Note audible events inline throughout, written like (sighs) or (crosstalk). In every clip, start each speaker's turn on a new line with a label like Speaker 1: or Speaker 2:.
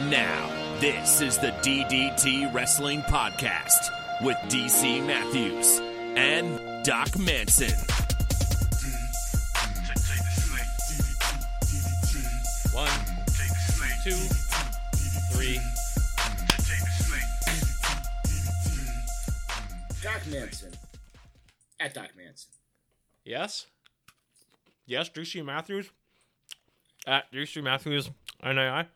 Speaker 1: And now, this is the DDT Wrestling Podcast with DC Matthews and Doc Manson.
Speaker 2: One, two, three.
Speaker 3: Doc Manson. At Doc Manson.
Speaker 2: Yes. Yes, DC Matthews. At DC Matthews, NAI.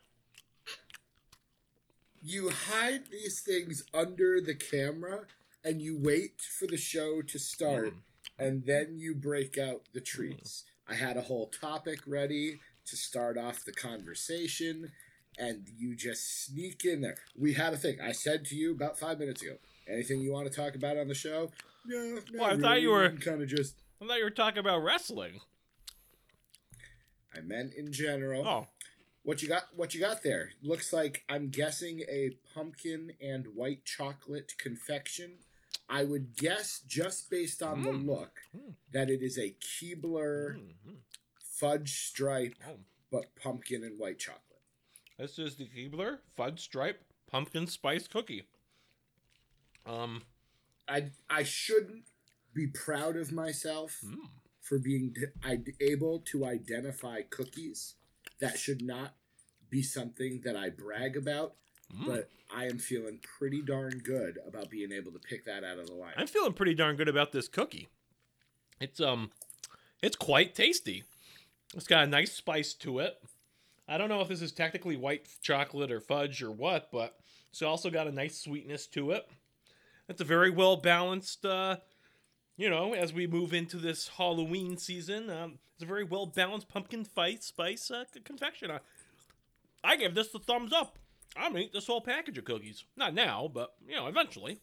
Speaker 3: You hide these things under the camera and you wait for the show to start mm. and then you break out the mm. treats. I had a whole topic ready to start off the conversation and you just sneak in there. We had a thing. I said to you about five minutes ago. Anything you want to talk about on the show? No,
Speaker 2: Well, I thought you were-
Speaker 3: kind of just.
Speaker 2: I thought you were talking about wrestling.
Speaker 3: I meant in general.
Speaker 2: Oh,
Speaker 3: What you got? What you got there? Looks like I'm guessing a pumpkin and white chocolate confection. I would guess just based on the
Speaker 2: Mm.
Speaker 3: look
Speaker 2: Mm.
Speaker 3: that it is a Keebler
Speaker 2: Mhm.
Speaker 3: fudge stripe,
Speaker 2: oh.
Speaker 3: but pumpkin and white chocolate.
Speaker 2: This is the Keebler Fudge Stripe Pumpkin Spice Cookie. Um,
Speaker 3: I I shouldn't be proud of myself
Speaker 2: mm.
Speaker 3: for being d- I- able to identify cookies. That should not be something that I brag about.
Speaker 2: Mm.
Speaker 3: But I am feeling pretty darn good about being able to pick that out of the line.
Speaker 2: I'm feeling pretty darn good about this cookie. It's um, it's quite tasty. It's got a nice spice to it. I don't know if this is technically white chocolate or fudge or what, but it's also got a nice sweetness to it. It's a very well balanced. Uh, you know, as we move into this Halloween season, um, it's a very well balanced pumpkin spice spice uh, confection. I, I give this the thumbs up. I'm gonna eat this whole package of cookies. Not now, but you know, eventually.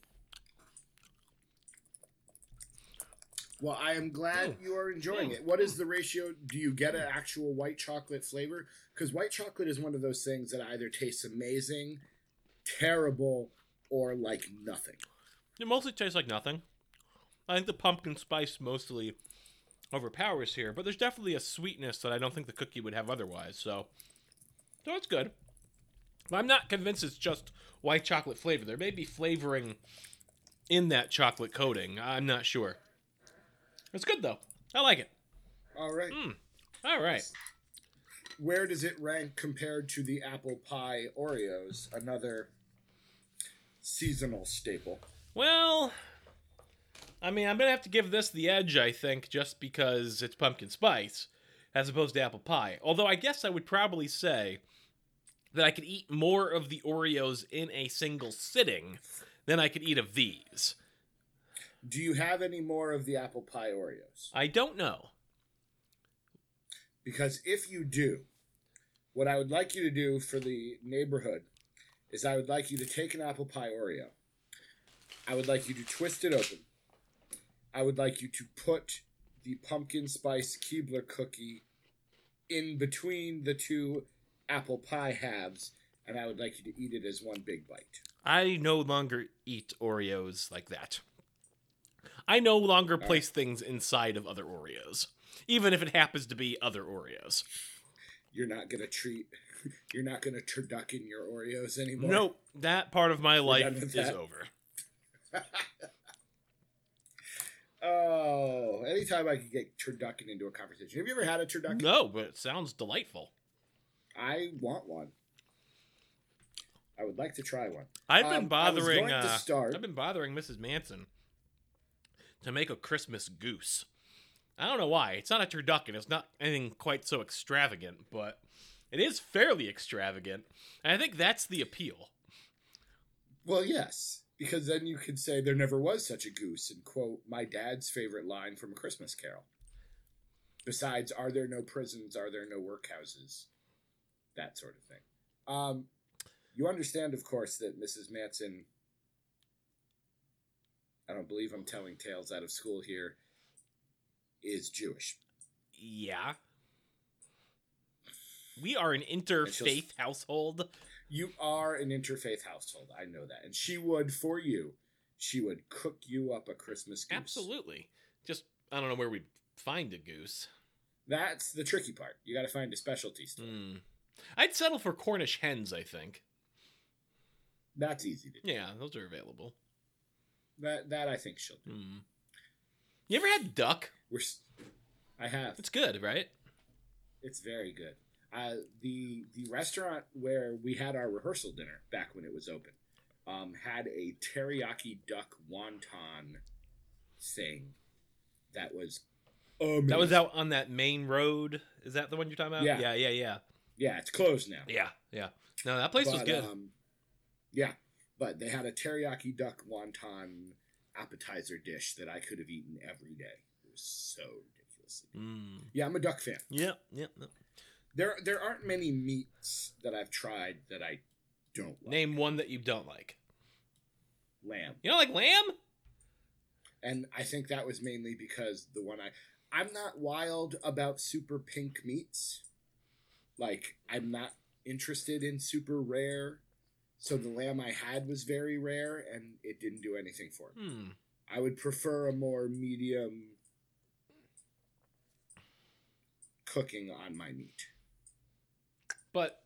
Speaker 3: Well, I am glad
Speaker 2: Mm.
Speaker 3: you are enjoying
Speaker 2: Mm.
Speaker 3: it. What is the ratio? Do you get an actual white chocolate flavor? Because white chocolate is one of those things that either tastes amazing, terrible, or like nothing.
Speaker 2: It mostly tastes like nothing. I think the pumpkin spice mostly overpowers here, but there's definitely a sweetness that I don't think the cookie would have otherwise. So, so it's good. But I'm not convinced it's just white chocolate flavor. There may be flavoring in that chocolate coating. I'm not sure. It's good though. I like it.
Speaker 3: All right.
Speaker 2: Mm. All right.
Speaker 3: Where does it rank compared to the apple pie Oreos, another seasonal staple?
Speaker 2: Well, I mean, I'm gonna have to give this the edge, I think, just because it's pumpkin spice, as opposed to apple pie. Although I guess I would probably say that I could eat more of the Oreos in a single sitting than I could eat of these.
Speaker 3: Do you have any more of the apple pie Oreos?
Speaker 2: I don't know.
Speaker 3: Because if you do, what I would like you to do for the neighborhood is I would like you to take an apple pie Oreo. I would like you to twist it open. I would like you to put the pumpkin spice Keebler cookie in between the two apple pie halves, and I would like you to eat it as one big bite.
Speaker 2: I no longer eat Oreos like that. I no longer place things inside of other Oreos, even if it happens to be other Oreos.
Speaker 3: You're not gonna treat. (laughs) You're not gonna turducken your Oreos anymore.
Speaker 2: Nope, that part of my life is over. (laughs)
Speaker 3: Oh, anytime I could get turducken into a conversation. Have you ever had a turducken?
Speaker 2: No, but it sounds delightful.
Speaker 3: I want one. I would like to try one.
Speaker 2: I've
Speaker 3: Um,
Speaker 2: been
Speaker 3: was
Speaker 2: bothering. Uh,
Speaker 3: start-
Speaker 2: I've been bothering Mrs. Manson to make a Christmas goose. I don't know why. It's not a turducken. It's not anything quite so extravagant, but it is fairly extravagant. And I think that's the appeal.
Speaker 3: Well, yes, because then you could say there never was such a goose and quote my dad's favorite line from A Christmas Carol. Besides, are there no prisons? Are there no workhouses? That sort of thing. Um, you understand, of course, that Mrs. Manson. I don't believe I'm telling tales out of school here. Is Jewish.
Speaker 2: Yeah. We are an interfaith household.
Speaker 3: You are an interfaith household. I know that. And she would, for you, she would cook you up a Christmas goose.
Speaker 2: Absolutely. Just I don't know where we'd find a goose.
Speaker 3: That's the tricky part. You got to find a specialty store.
Speaker 2: Hmm. I'd settle for Cornish hens, I think.
Speaker 3: That's easy to do.
Speaker 2: Yeah, those are available.
Speaker 3: That that I think she'll do.
Speaker 2: Mm. You ever had duck?
Speaker 3: We're. I have.
Speaker 2: It's good, right?
Speaker 3: It's very good. Uh, the the restaurant where we had our rehearsal dinner back when it was open um, had a teriyaki duck wonton thing that was amazing.
Speaker 2: That was out on that main road. Is that the one you're talking about?
Speaker 3: Yeah.
Speaker 2: yeah, yeah, yeah.
Speaker 3: Yeah, it's closed now.
Speaker 2: Yeah, yeah. No, that place was good.
Speaker 3: Um, yeah, but they had a teriyaki duck wonton appetizer dish that I could have eaten every day. It was so ridiculous.
Speaker 2: mm.
Speaker 3: Yeah, I'm a duck fan.
Speaker 2: Yep, yep. yep.
Speaker 3: There there aren't many meats that I've tried that I don't like.
Speaker 2: Name one that you don't like.
Speaker 3: lamb.
Speaker 2: You don't like lamb?
Speaker 3: and I think that was mainly because the one I I'm not wild about super pink meats. Like I'm not interested in super rare. So the lamb I had was very rare and it didn't do anything for me.
Speaker 2: Hmm.
Speaker 3: I would prefer a more medium cooking on my meat.
Speaker 2: But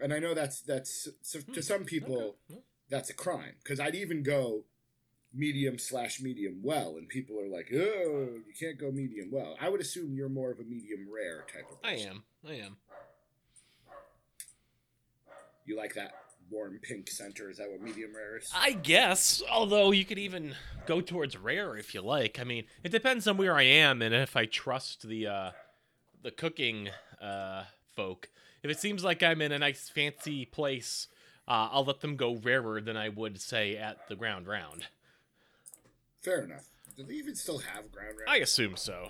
Speaker 3: And I know that's that's so to some people
Speaker 2: okay.
Speaker 3: that's a crime because I'd even go medium slash medium well, and people are like, "Oh, you can't go medium well." I would assume you're more of a medium rare type of.
Speaker 2: I am. I am.
Speaker 3: You like that warm pink center? Is that what medium rare is?
Speaker 2: I guess. Although you could even go towards rare if you like. I mean, it depends on where I am and if I trust the uh, the cooking uh, folk. If it seems like I'm in a nice fancy place, uh, I'll let them go rarer than I would say at the ground round.
Speaker 3: Fair enough. Do they even still have ground
Speaker 2: round?
Speaker 3: I
Speaker 2: assume so.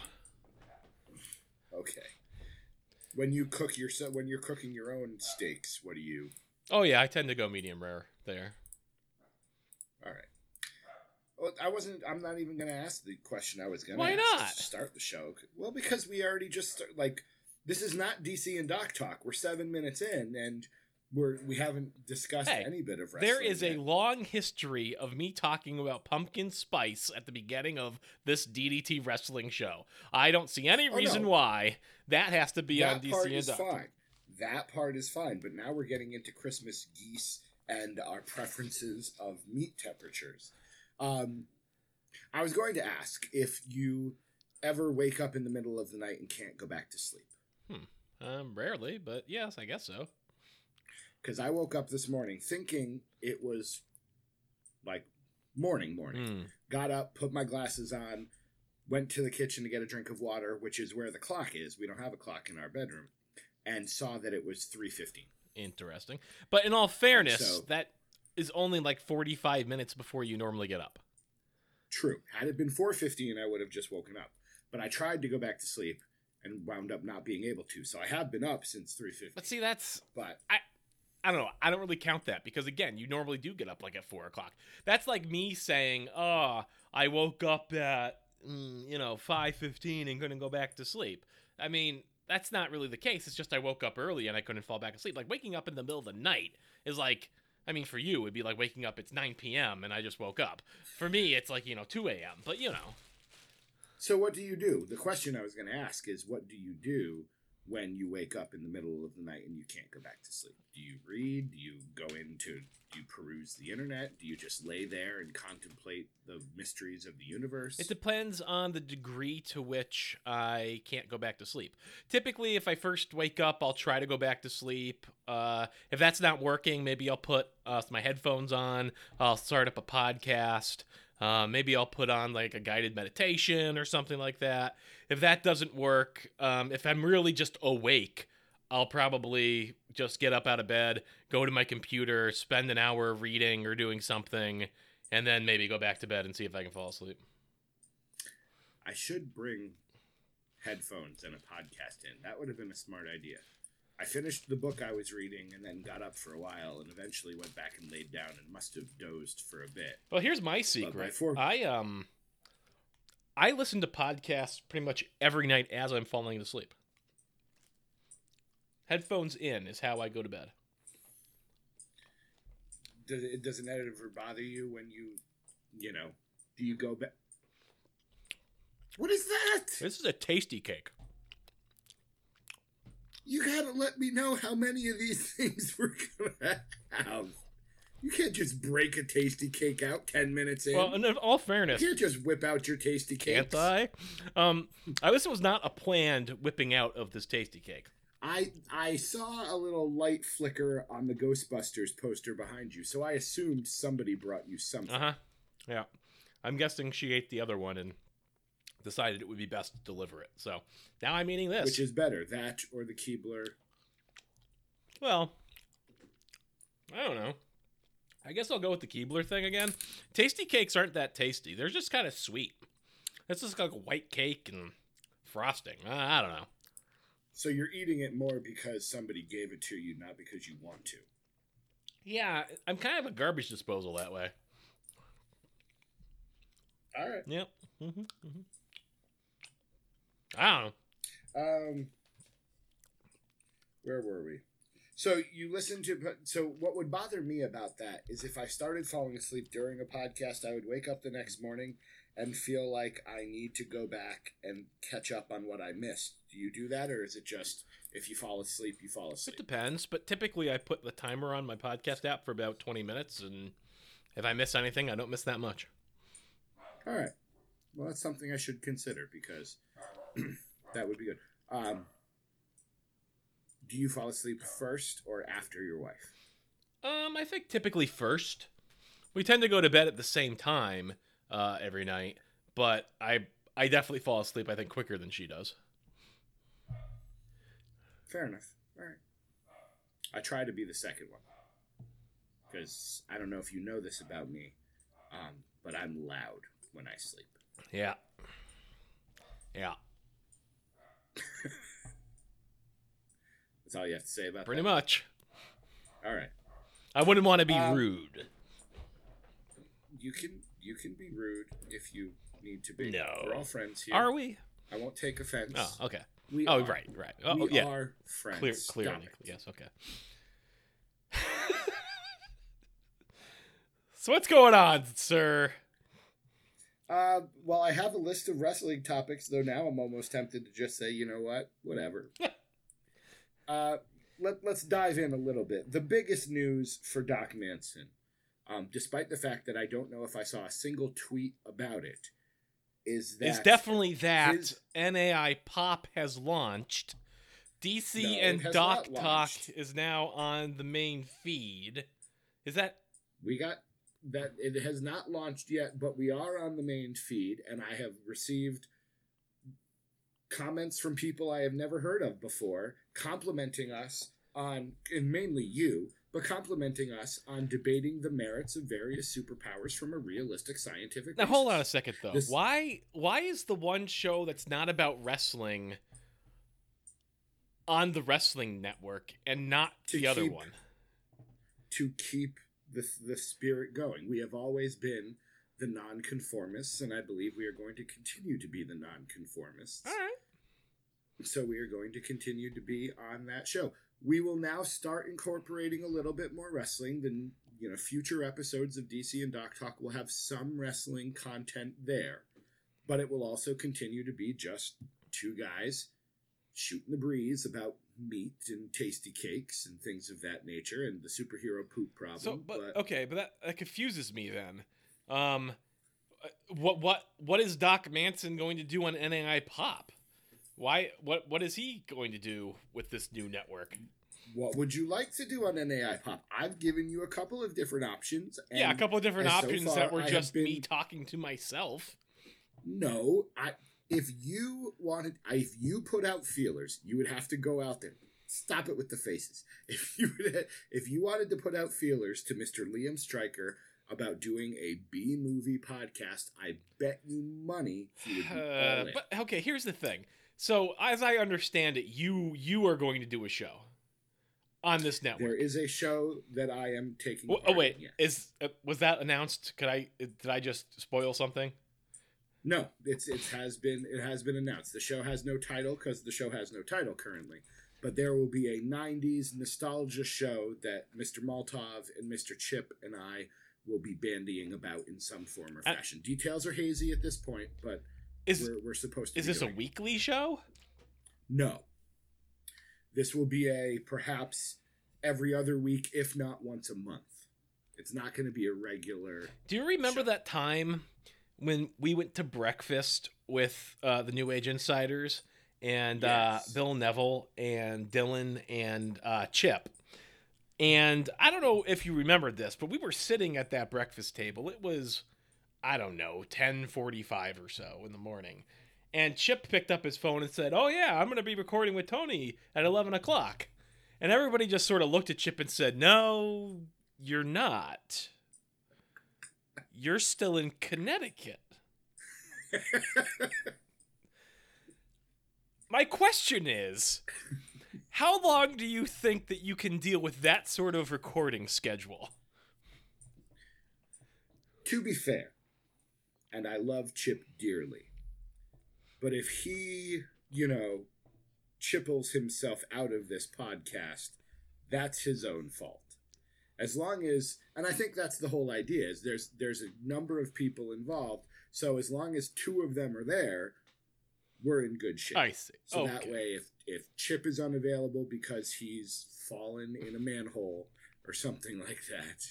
Speaker 3: Okay. When you cook your when you're cooking your own steaks, what do you?
Speaker 2: Oh yeah, I tend to go medium rare there.
Speaker 3: All right. Well, I wasn't. I'm not even going to ask the question I was going to.
Speaker 2: Why not?
Speaker 3: start the show? Well, because we already just like this is not DC and Doc talk. We're seven minutes in, and we're we haven't discussed
Speaker 2: Hey,
Speaker 3: any bit of wrestling.
Speaker 2: There is a long history of me talking about pumpkin spice at the beginning of this DDT wrestling show. I don't see any
Speaker 3: Oh,
Speaker 2: reason
Speaker 3: no.
Speaker 2: why that has to be on
Speaker 3: that
Speaker 2: DC
Speaker 3: part
Speaker 2: and
Speaker 3: is
Speaker 2: Doctor.
Speaker 3: fine. That part is fine. But now we're getting into Christmas geese and our preferences of meat temperatures. Um, I was going to ask if you ever wake up in the middle of the night and can't go back to sleep.
Speaker 2: Um, rarely, but yes, I guess so.
Speaker 3: because I woke up this morning thinking it was like morning, morning.
Speaker 2: Hmm.
Speaker 3: Got up, put my glasses on, went to the kitchen to get a drink of water, which is where the clock is. We don't have a clock in our bedroom, and saw that it was three fifteen.
Speaker 2: Interesting. But in all fairness,
Speaker 3: So-
Speaker 2: that is only like 45 minutes before you normally get up.
Speaker 3: True. Had it been four fifteen, I would have just woken up. But I tried to go back to sleep and wound up not being able to. So I have been up since three fifteen.
Speaker 2: But see, that's
Speaker 3: But
Speaker 2: I. I don't know. I don't really count that because again, you normally do get up like at four o'clock. That's like me saying, "Oh, I woke up at mm, you know five fifteen and couldn't go back to sleep." I mean, that's not really the case. It's just I woke up early and I couldn't fall back asleep. Like waking up in the middle of the night is like. I mean, for you, it'd be like waking up. It's 9 p.m. and I just woke up. For me, it's like you know 2 a.m. But you know,
Speaker 3: So what do you do? The question I was going to ask is, what do you do when you wake up in the middle of the night and you can't go back to sleep? Do you read? Do you go into? Do you peruse the internet? Do you just lay there and contemplate the mysteries of the universe?
Speaker 2: It depends on the degree to which I can't go back to sleep. Typically, if I first wake up, I'll try to go back to sleep. Uh, if that's not working, maybe I'll put uh, my headphones on. I'll start up a podcast. Uh, maybe I'll put on like a guided meditation or something like that. If that doesn't work, um, if I'm really just awake, I'll probably just get up out of bed, go to my computer, spend an hour reading or doing something, and then maybe go back to bed and see if I can fall asleep.
Speaker 3: I should bring headphones and a podcast in. That would have been a smart idea. I finished the book I was reading and then got up for a while and eventually went back and laid down and must have dozed for a bit.
Speaker 2: Well, here's my secret.
Speaker 3: before-
Speaker 2: I um I listen to podcasts pretty much every night as I'm falling to sleep. Headphones in is how I go to bed.
Speaker 3: Does it doesn't that ever bother you when you, you know, do you go back? What is that?
Speaker 2: This is a tasty cake.
Speaker 3: You gotta let me know how many of these (laughs) things we're gonna have. You can't just break a tasty cake out ten minutes in.
Speaker 2: Well, in all fairness,
Speaker 3: you can't just whip out your tasty cake.
Speaker 2: can't I? Um, I this was not a planned whipping out of this tasty cake.
Speaker 3: I I saw a little light flicker on the Ghostbusters poster behind you, so I assumed somebody brought you something.
Speaker 2: Uh huh. Yeah, I'm guessing she ate the other one and decided it would be best to deliver it. So now I'm eating this.
Speaker 3: Which is better, that or the Keebler?
Speaker 2: well, I don't know. I guess I'll go with the Keebler thing again. Tasty cakes aren't that tasty. They're just kind of sweet. It's just like a white cake and frosting. I I don't know.
Speaker 3: So you're eating it more because somebody gave it to you, not because you want to.
Speaker 2: Yeah, I'm kind of a garbage disposal that way.
Speaker 3: All right.
Speaker 2: Yep. hmm hmm I don't know.
Speaker 3: Um, where were we? So you listen to. So what would bother me about that is if I started falling asleep during a podcast, I would wake up the next morning and feel like I need to go back and catch up on what I missed. Do you do that, or is it just if you fall asleep, you fall asleep?
Speaker 2: It depends, but typically I put the timer on my podcast app for about 20 minutes, and if I miss anything, I don't miss that much.
Speaker 3: All right. Well, that's something I should consider because (clears throat) that would be good. Um, do you fall asleep first or after your wife?
Speaker 2: Um, I think typically first. We tend to go to bed at the same time uh, every night, but I I definitely fall asleep. I think quicker than she does.
Speaker 3: Fair enough. All right. I try to be the second one because I don't know if you know this about me, um, but I'm loud when I sleep.
Speaker 2: Yeah. Yeah. (laughs)
Speaker 3: That's all you have to say about
Speaker 2: Pretty
Speaker 3: that.
Speaker 2: much.
Speaker 3: All right.
Speaker 2: I wouldn't want to be
Speaker 3: Um,
Speaker 2: rude.
Speaker 3: You can you can be rude if you need to be.
Speaker 2: No.
Speaker 3: We're all friends here.
Speaker 2: Are we?
Speaker 3: I won't take offense.
Speaker 2: Oh, okay.
Speaker 3: We
Speaker 2: Oh,
Speaker 3: are.
Speaker 2: right, right. Oh,
Speaker 3: we
Speaker 2: yeah.
Speaker 3: are friends.
Speaker 2: Clear, clearly. Yes, okay. (laughs) so what's going on, sir?
Speaker 3: Uh, well, I have a list of wrestling topics, though now I'm almost tempted to just say, you know what, whatever. (laughs) uh, let, let's dive in a little bit. The biggest news for Doc Manson, um, despite the fact that I don't know if I saw a single tweet about it, is that
Speaker 2: It's definitely that
Speaker 3: his-
Speaker 2: NAI Pop has launched. DC
Speaker 3: No,
Speaker 2: and Doc Talk is now on the main feed. Is that
Speaker 3: we got that it has not launched yet, but we are on the main feed, and I have received comments from people I have never heard of before, complimenting us on, and mainly you, but complimenting us on debating the merits of various superpowers from a realistic scientific.
Speaker 2: now? Hold on a second though.
Speaker 3: This-
Speaker 2: Why? Why is the one show that's not about wrestling on the Wrestling Network and not
Speaker 3: To
Speaker 2: the other one?
Speaker 3: to keep the the spirit going. We have always been the nonconformists, and I believe we are going to continue to be the nonconformists.
Speaker 2: All right.
Speaker 3: So we are going to continue to be on that show. We will now start incorporating a little bit more wrestling. Then you know, future episodes of DC and Doc Talk will have some wrestling content there, but it will also continue to be just two guys shooting the breeze about meat and tasty cakes and things of that nature and the superhero poop problem.
Speaker 2: So, but, okay, but that, that confuses me then. Um, what what what is Doc Manson going to do on NAI Pop? Why what what is he going to do with this new network?
Speaker 3: what would you like to do on NAI Pop? I've given you a couple of different options.
Speaker 2: yeah, a couple of different
Speaker 3: and so
Speaker 2: options
Speaker 3: far,
Speaker 2: that were just me talking to myself.
Speaker 3: No, I. If you wanted, if you put out feelers, you would have to go out there. Stop it with the faces. (laughs) If you would- if you wanted to put out feelers to Mister Liam Stryker about doing a B movie podcast, I bet you money he would be (sighs) all
Speaker 2: Uh,
Speaker 3: in.
Speaker 2: but okay, here's the thing. So, as I understand it, you you are going to do a show on this
Speaker 3: there
Speaker 2: network.
Speaker 3: is a show that I am taking.
Speaker 2: Oh,
Speaker 3: part
Speaker 2: oh
Speaker 3: in,
Speaker 2: wait, is uh, was that announced? Could I did I just spoil something?
Speaker 3: No, it's it has been it has been announced. The show has no title because the show has no title currently. But there will be a '90s nostalgia show that Mr. Maltov and Mr. Chip and I will be bandying about in some form or
Speaker 2: Uh,
Speaker 3: fashion. Details are hazy at this point, but
Speaker 2: Is
Speaker 3: we're, we're supposed to.
Speaker 2: is this a
Speaker 3: doing it.
Speaker 2: weekly show?
Speaker 3: No. This will be a perhaps every other week, if not once a month. It's not going to be a regular.
Speaker 2: Do you remember
Speaker 3: Sure.
Speaker 2: that time when we went to breakfast with uh, the New Age Insiders and
Speaker 3: Yes.
Speaker 2: uh, Bill Neville and Dylan and uh, Chip? And I don't know if you remembered this, but we were sitting at that breakfast table. It was, I don't know, ten forty-five or so in the morning. And Chip picked up his phone and said, "Oh yeah, I'm going to be recording with Tony at eleven o'clock." And everybody just sort of looked at Chip and said, "No, you're not." You're still in Connecticut. My question is how long do you think that you can deal with that sort of recording schedule?
Speaker 3: to be fair, and I love Chip dearly, but if he, you know, chipples himself out of this podcast, that's his own fault. As long as, and I think that's the whole idea is there's there's a number of people involved, so as long as two of them are there, we're in good shape.
Speaker 2: I see.
Speaker 3: So
Speaker 2: okay.
Speaker 3: that way, if if Chip is unavailable because he's fallen in a manhole or something like that,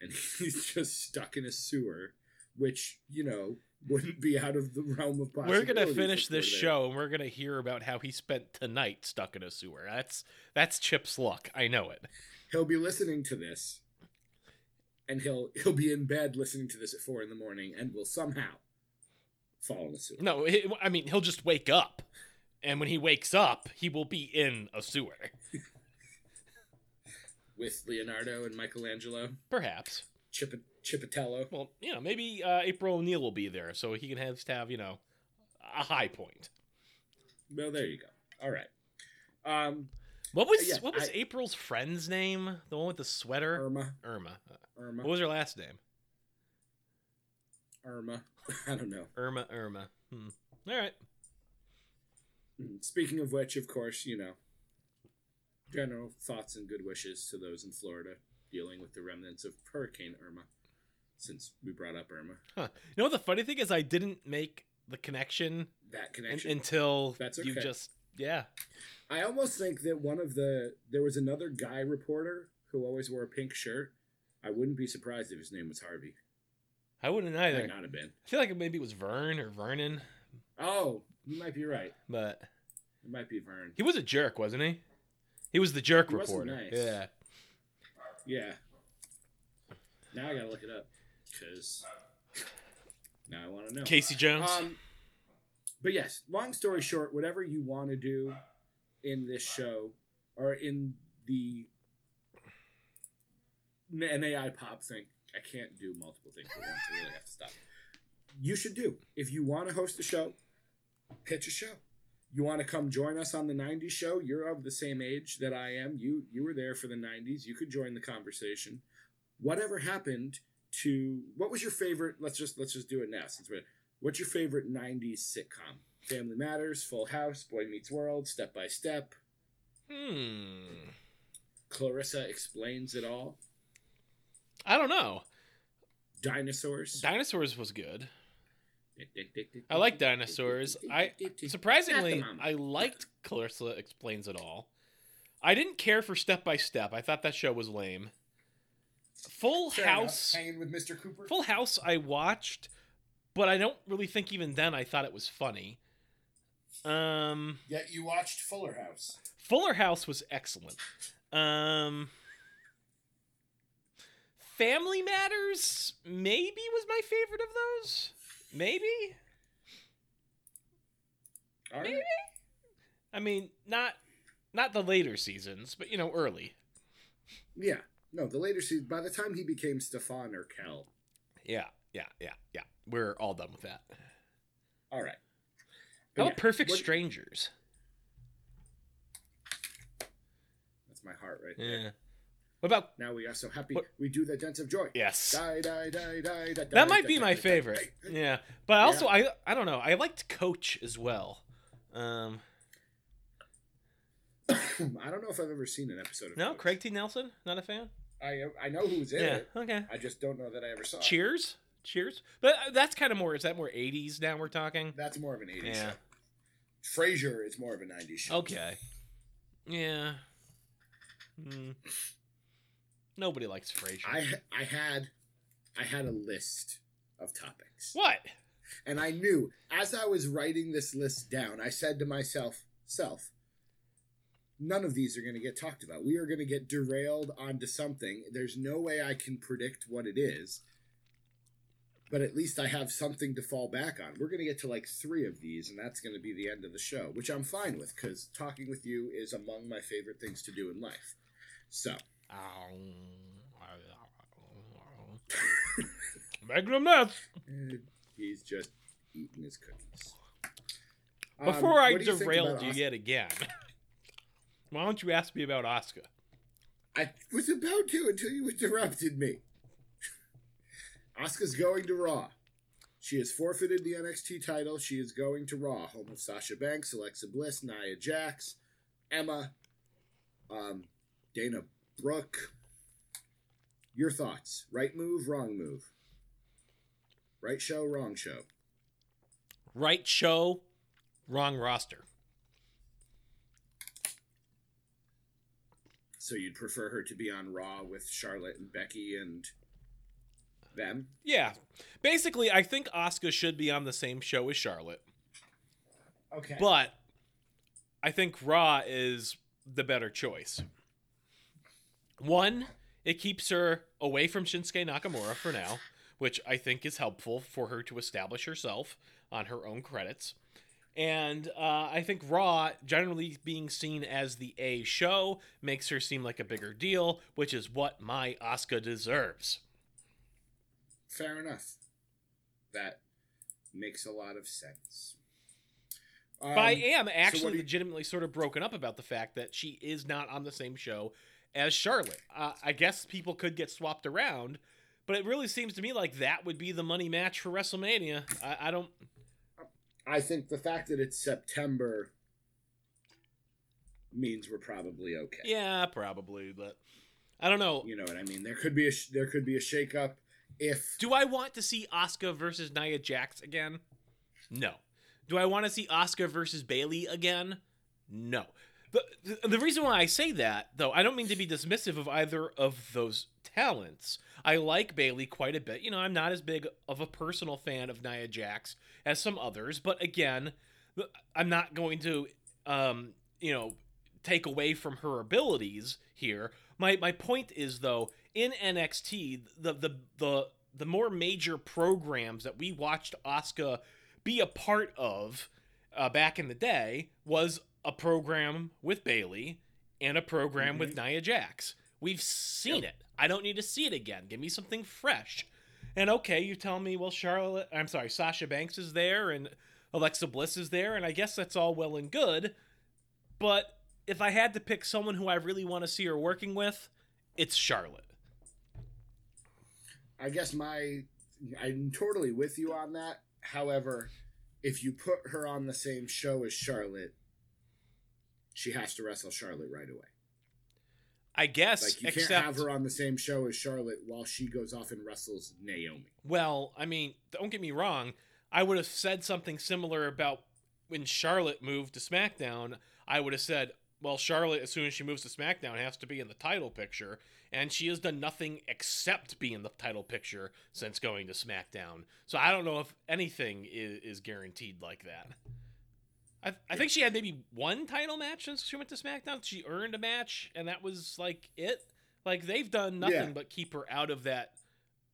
Speaker 3: and (laughs) he's just stuck in a sewer, which you know wouldn't be out of the realm of possibility.
Speaker 2: we're
Speaker 3: gonna
Speaker 2: finish this
Speaker 3: there.
Speaker 2: show and we're gonna hear about how he spent tonight stuck in a sewer. That's that's Chip's luck. I know it.
Speaker 3: He'll be listening to this, and he'll he'll be in bed listening to this at four in the morning, and will somehow fall in a sewer.
Speaker 2: No, I mean he'll just wake up, and when he wakes up, he will be in a sewer. (laughs)
Speaker 3: with Leonardo and Michelangelo,
Speaker 2: Perhaps.
Speaker 3: Chip Chipatello.
Speaker 2: Well, you know, maybe uh, April O'Neil will be there, so he can have, just have you know a high point.
Speaker 3: Well, there you go. All right. Um,
Speaker 2: What was
Speaker 3: Yeah,
Speaker 2: what was
Speaker 3: I-
Speaker 2: April's friend's name? The one with the sweater.
Speaker 3: Irma,
Speaker 2: Irma.
Speaker 3: Irma,
Speaker 2: What was her last name?
Speaker 3: Irma. (laughs) I don't know.
Speaker 2: Irma. Irma. Hmm. All right.
Speaker 3: Speaking of which, of course, you know, general thoughts and good wishes to those in Florida dealing with the remnants of Hurricane Irma. Since we brought up Irma,
Speaker 2: Huh. You know the funny thing is? I didn't make the connection
Speaker 3: that connection.
Speaker 2: until
Speaker 3: That's
Speaker 2: you just yeah.
Speaker 3: I almost think that one of the there was another guy reporter who always wore a pink shirt. I wouldn't be surprised if his name was Harvey.
Speaker 2: I wouldn't
Speaker 3: Might
Speaker 2: either.
Speaker 3: not have been.
Speaker 2: I feel like maybe it was Vern or Vernon,
Speaker 3: Oh, you might be right.
Speaker 2: but
Speaker 3: It might be Vern.
Speaker 2: he was a jerk, wasn't he? He was the jerk
Speaker 3: He
Speaker 2: reporter.
Speaker 3: nice.
Speaker 2: Yeah.
Speaker 3: Yeah. Now I gotta look it up because now I want to know.
Speaker 2: Casey Jones.
Speaker 3: Um, but yes, long story short, whatever you want to do in this show or in the NAI pop thing, I can't do multiple things at once. I really have to stop. You should do. If you want to host a show, pitch a show. You want to come join us on the 90s show? You're of the same age that I am. You you were there for the 90s. You could join the conversation. Whatever happened to what was your favorite? Let's just let's just do it now since we're What's your favorite 90s sitcom? Family Matters, Full House, Boy Meets World, Step by Step,
Speaker 2: hmm.
Speaker 3: Clarissa Explains It All,
Speaker 2: I don't know.
Speaker 3: Dinosaurs.
Speaker 2: Dinosaurs was good. I like dinosaurs. I surprisingly
Speaker 3: Not the mom.
Speaker 2: I liked Clarissa explains it all. I didn't care for Step by Step. I thought that show was lame. Full
Speaker 3: Fair enough.
Speaker 2: House.
Speaker 3: Hanging with Mr. Cooper.
Speaker 2: Full House I watched, but I don't really think even then I thought it was funny. Um
Speaker 3: Yet you watched Fuller House.
Speaker 2: Fuller House was excellent. Um Family Matters maybe was my favorite of those. Maybe?
Speaker 3: Right.
Speaker 2: Maybe? I mean, not not the later seasons, but you know, early.
Speaker 3: Yeah. No, the later season. By the time he became Stefan Urquelle.
Speaker 2: Yeah, yeah, yeah, yeah. We're all done with that.
Speaker 3: All right.
Speaker 2: How about
Speaker 3: yeah,
Speaker 2: Perfect
Speaker 3: what-
Speaker 2: Strangers?
Speaker 3: That's my heart right
Speaker 2: Yeah.
Speaker 3: there.
Speaker 2: What about
Speaker 3: Now we are so happy.
Speaker 2: What-
Speaker 3: We do the dance of joy.
Speaker 2: yes?
Speaker 3: Die, die, die, die, die,
Speaker 2: That might be my favorite.
Speaker 3: Yeah.
Speaker 2: But also I I don't know. I liked Coach as well. Um, (coughs)
Speaker 3: I don't know if I've ever seen an episode of
Speaker 2: no,
Speaker 3: Coach.
Speaker 2: Craig T. Nelson, not a fan.
Speaker 3: I I know who's in
Speaker 2: Yeah,
Speaker 3: it.
Speaker 2: okay.
Speaker 3: I just don't know that I ever saw it.
Speaker 2: Cheers. But uh, that's kind of more. Is that more '80s now? We're talking.
Speaker 3: That's more of an 80s
Speaker 2: Yeah.
Speaker 3: show. Frasier is more of a 90s show.
Speaker 2: Okay. Yeah. Hmm. Nobody likes Frasier.
Speaker 3: I I had I had a list of topics.
Speaker 2: what?
Speaker 3: And I knew as I was writing this list down, I said to myself, self, none of these are going to get talked about. We are going to get derailed onto something. There's no way I can predict what it is. But at least I have something to fall back on. We're going to get to like three of these, and that's going to be the end of the show, which I'm fine with because talking with you is among my favorite things to do in life. So,
Speaker 2: Magnum nuts.
Speaker 3: eh, he's just eating his cookies. Um,
Speaker 2: Before I
Speaker 3: what do you
Speaker 2: derailed you yet again, (laughs) why don't you ask me about Asuka?
Speaker 3: I was about to until you interrupted me. Asuka's going to Raw. She has forfeited the NXT title. She is going to Raw, home of Sasha Banks, Alexa Bliss, Nia Jax, Emma, um, Dana Brooke. Your thoughts? Right move, wrong move. Right show, wrong show.
Speaker 2: Right show, wrong roster.
Speaker 3: So you'd prefer her to be on Raw with Charlotte and Becky and them?
Speaker 2: Yeah. Basically, I think Asuka should be on the same show as Charlotte,
Speaker 3: Okay.
Speaker 2: but I think Raw is the better choice. One, it keeps her away from Shinsuke Nakamura for now, which I think is helpful for her to establish herself on her own credits. And uh, I think Raw, generally being seen as the A show, makes her seem like a bigger deal, which is what my Asuka deserves.
Speaker 3: Fair enough. That makes a lot of sense. Um,
Speaker 2: But I am actually
Speaker 3: you-
Speaker 2: legitimately sort of broken up about the fact that she is not on the same show as Charlotte. Uh, I guess people could get swapped around, but it really seems to me like that would be the money match for WrestleMania. I, I don't.
Speaker 3: I think the fact that it's September means we're probably okay.
Speaker 2: Yeah, probably, but I don't know.
Speaker 3: You know what I mean? There could be a sh- there could be a shakeup if
Speaker 2: Do I want to see Asuka versus Nia Jax again? No. Do I want to see Asuka versus Bayley again? No. The, the, reason why I say that, though, I don't mean to be dismissive of either of those talents. I like Bayley quite a bit. You know, I'm not as big of a personal fan of Nia Jax as some others, but again, I'm not going to, um, you know, take away from her abilities here. My my point is though, in NXT, the the the the more major programs that we watched Asuka be a part of uh, back in the day was a program with Bayley and a program with Nia Jax. We've seen it. I don't need to see it again. Give me something fresh. And okay, you tell me, well, Charlotte, I'm sorry, Sasha Banks is there and Alexa Bliss is there, and I guess that's all well and good. But if I had to pick someone who I really want to see her working with, it's Charlotte.
Speaker 3: I guess my I'm totally with you on that. However, if you put her on the same show as Charlotte, she has to wrestle Charlotte right away.
Speaker 2: I guess,
Speaker 3: Like you
Speaker 2: except
Speaker 3: can't have her on the same show as Charlotte while she goes off and wrestles Naomi.
Speaker 2: Well, I mean, don't get me wrong. I would have said something similar about when Charlotte moved to SmackDown. I would have said, well, Charlotte, as soon as she moves to SmackDown, has to be in the title picture. And she has done nothing except be in the title picture since going to SmackDown. So I don't know if anything is, is guaranteed like that. I, I think she had maybe one title match since she went to SmackDown. She earned a match, and that was like it. Like they've done nothing
Speaker 3: Yeah.
Speaker 2: but keep her out of that,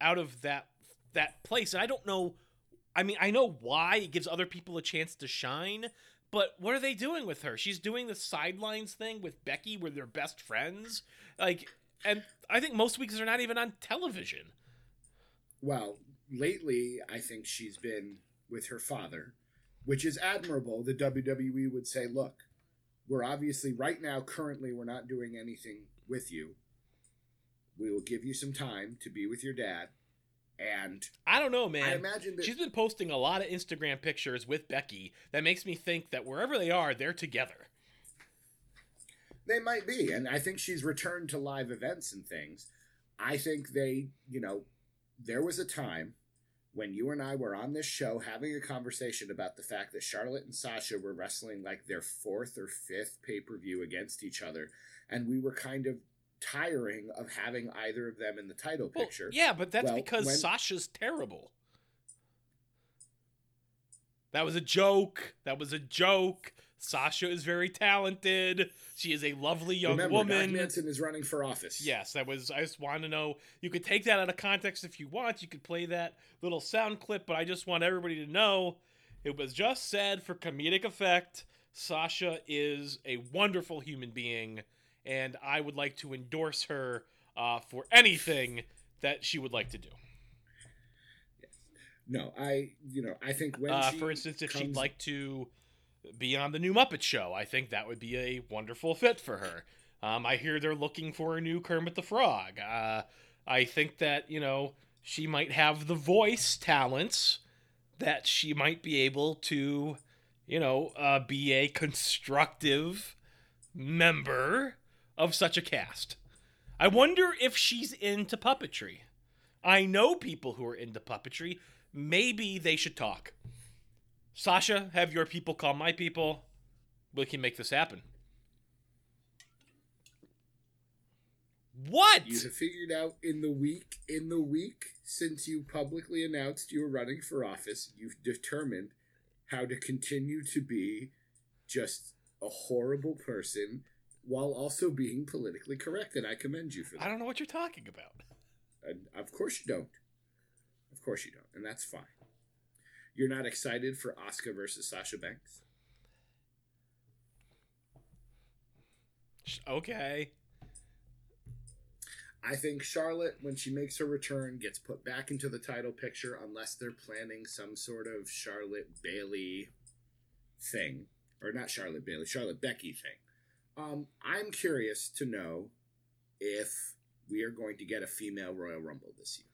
Speaker 2: out of that that place. And I don't know. I mean, I know why it gives other people a chance to shine, but what are they doing with her? She's doing the sidelines thing with Becky, where they're best friends. Like, and I think most weeks they're not even on television.
Speaker 3: Well, lately I think she's been with her father, which is admirable. The WWE would say, "Look, we're obviously right now currently we're not doing anything with you. We will give you some time to be with your dad." And
Speaker 2: I don't know, man.
Speaker 3: I imagine that
Speaker 2: She's been posting a lot of Instagram pictures with Becky that makes me think that wherever they are, they're together.
Speaker 3: They might be, and I think she's returned to live events and things. I think they, you know, there was a time when you and I were on this show having a conversation about the fact that Charlotte and Sasha were wrestling like their fourth or fifth pay per view against each other, and we were kind of tiring of having either of them in the title
Speaker 2: Well,
Speaker 3: picture.
Speaker 2: yeah, but that's
Speaker 3: Well,
Speaker 2: because
Speaker 3: when-
Speaker 2: Sasha's terrible. That was a joke. That was a joke. Sasha is very talented. She is a lovely young
Speaker 3: Remember,
Speaker 2: woman.
Speaker 3: Doc Manson is running for office.
Speaker 2: Yes, that was. I just wanted to know. You could take that out of context if you want. You could play that little sound clip, but I just want everybody to know it was just said for comedic effect. Sasha is a wonderful human being, and I would like to endorse her uh, for anything that she would like to do.
Speaker 3: No, I you know I think when
Speaker 2: Uh,
Speaker 3: she
Speaker 2: for instance, if she'd like to be on the new Muppet Show, I think that would be a wonderful fit for her. Um, I hear they're looking for a new Kermit the Frog. Uh, I think that you know she might have the voice talents that she might be able to, you know, uh, be a constructive member of such a cast. I wonder if she's into puppetry. I know people who are into puppetry. Maybe they should talk. Sasha, have your people call my people. We can make this happen. What?
Speaker 3: You have figured out in the week in the week since you publicly announced you were running for office, you've determined how to continue to be just a horrible person while also being politically correct, and I commend you for that.
Speaker 2: I don't know what you're talking about.
Speaker 3: And of course you don't. Of course you don't, and that's fine. You're not excited for Asuka versus Sasha Banks?
Speaker 2: Okay.
Speaker 3: I think Charlotte, when she makes her return, gets put back into the title picture unless they're planning some sort of Charlotte Bayley thing. Or not Charlotte Bayley, Charlotte Becky thing. Um, I'm curious to know if we are going to get a female Royal Rumble this year.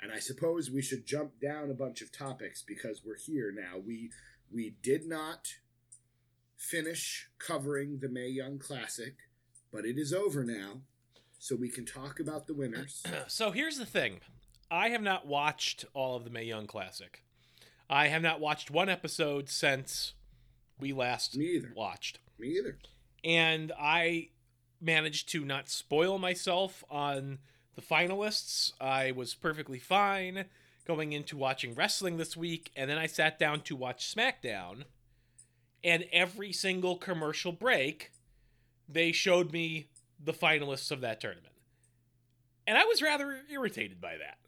Speaker 3: And I suppose we should jump down a bunch of topics because we're here now. We we did not finish covering the Mae Young Classic but it is over now, so we can talk about the winners. (clears throat)
Speaker 2: So here's the thing I have not watched all of the Mae Young Classic. I have not watched one episode since we last
Speaker 3: Me either.
Speaker 2: watched.
Speaker 3: Me either.
Speaker 2: and I managed to not spoil myself on the finalists. I was perfectly fine going into watching wrestling this week, and then I sat down to watch SmackDown, and every single commercial break, they showed me the finalists of that tournament. And I was rather irritated by that.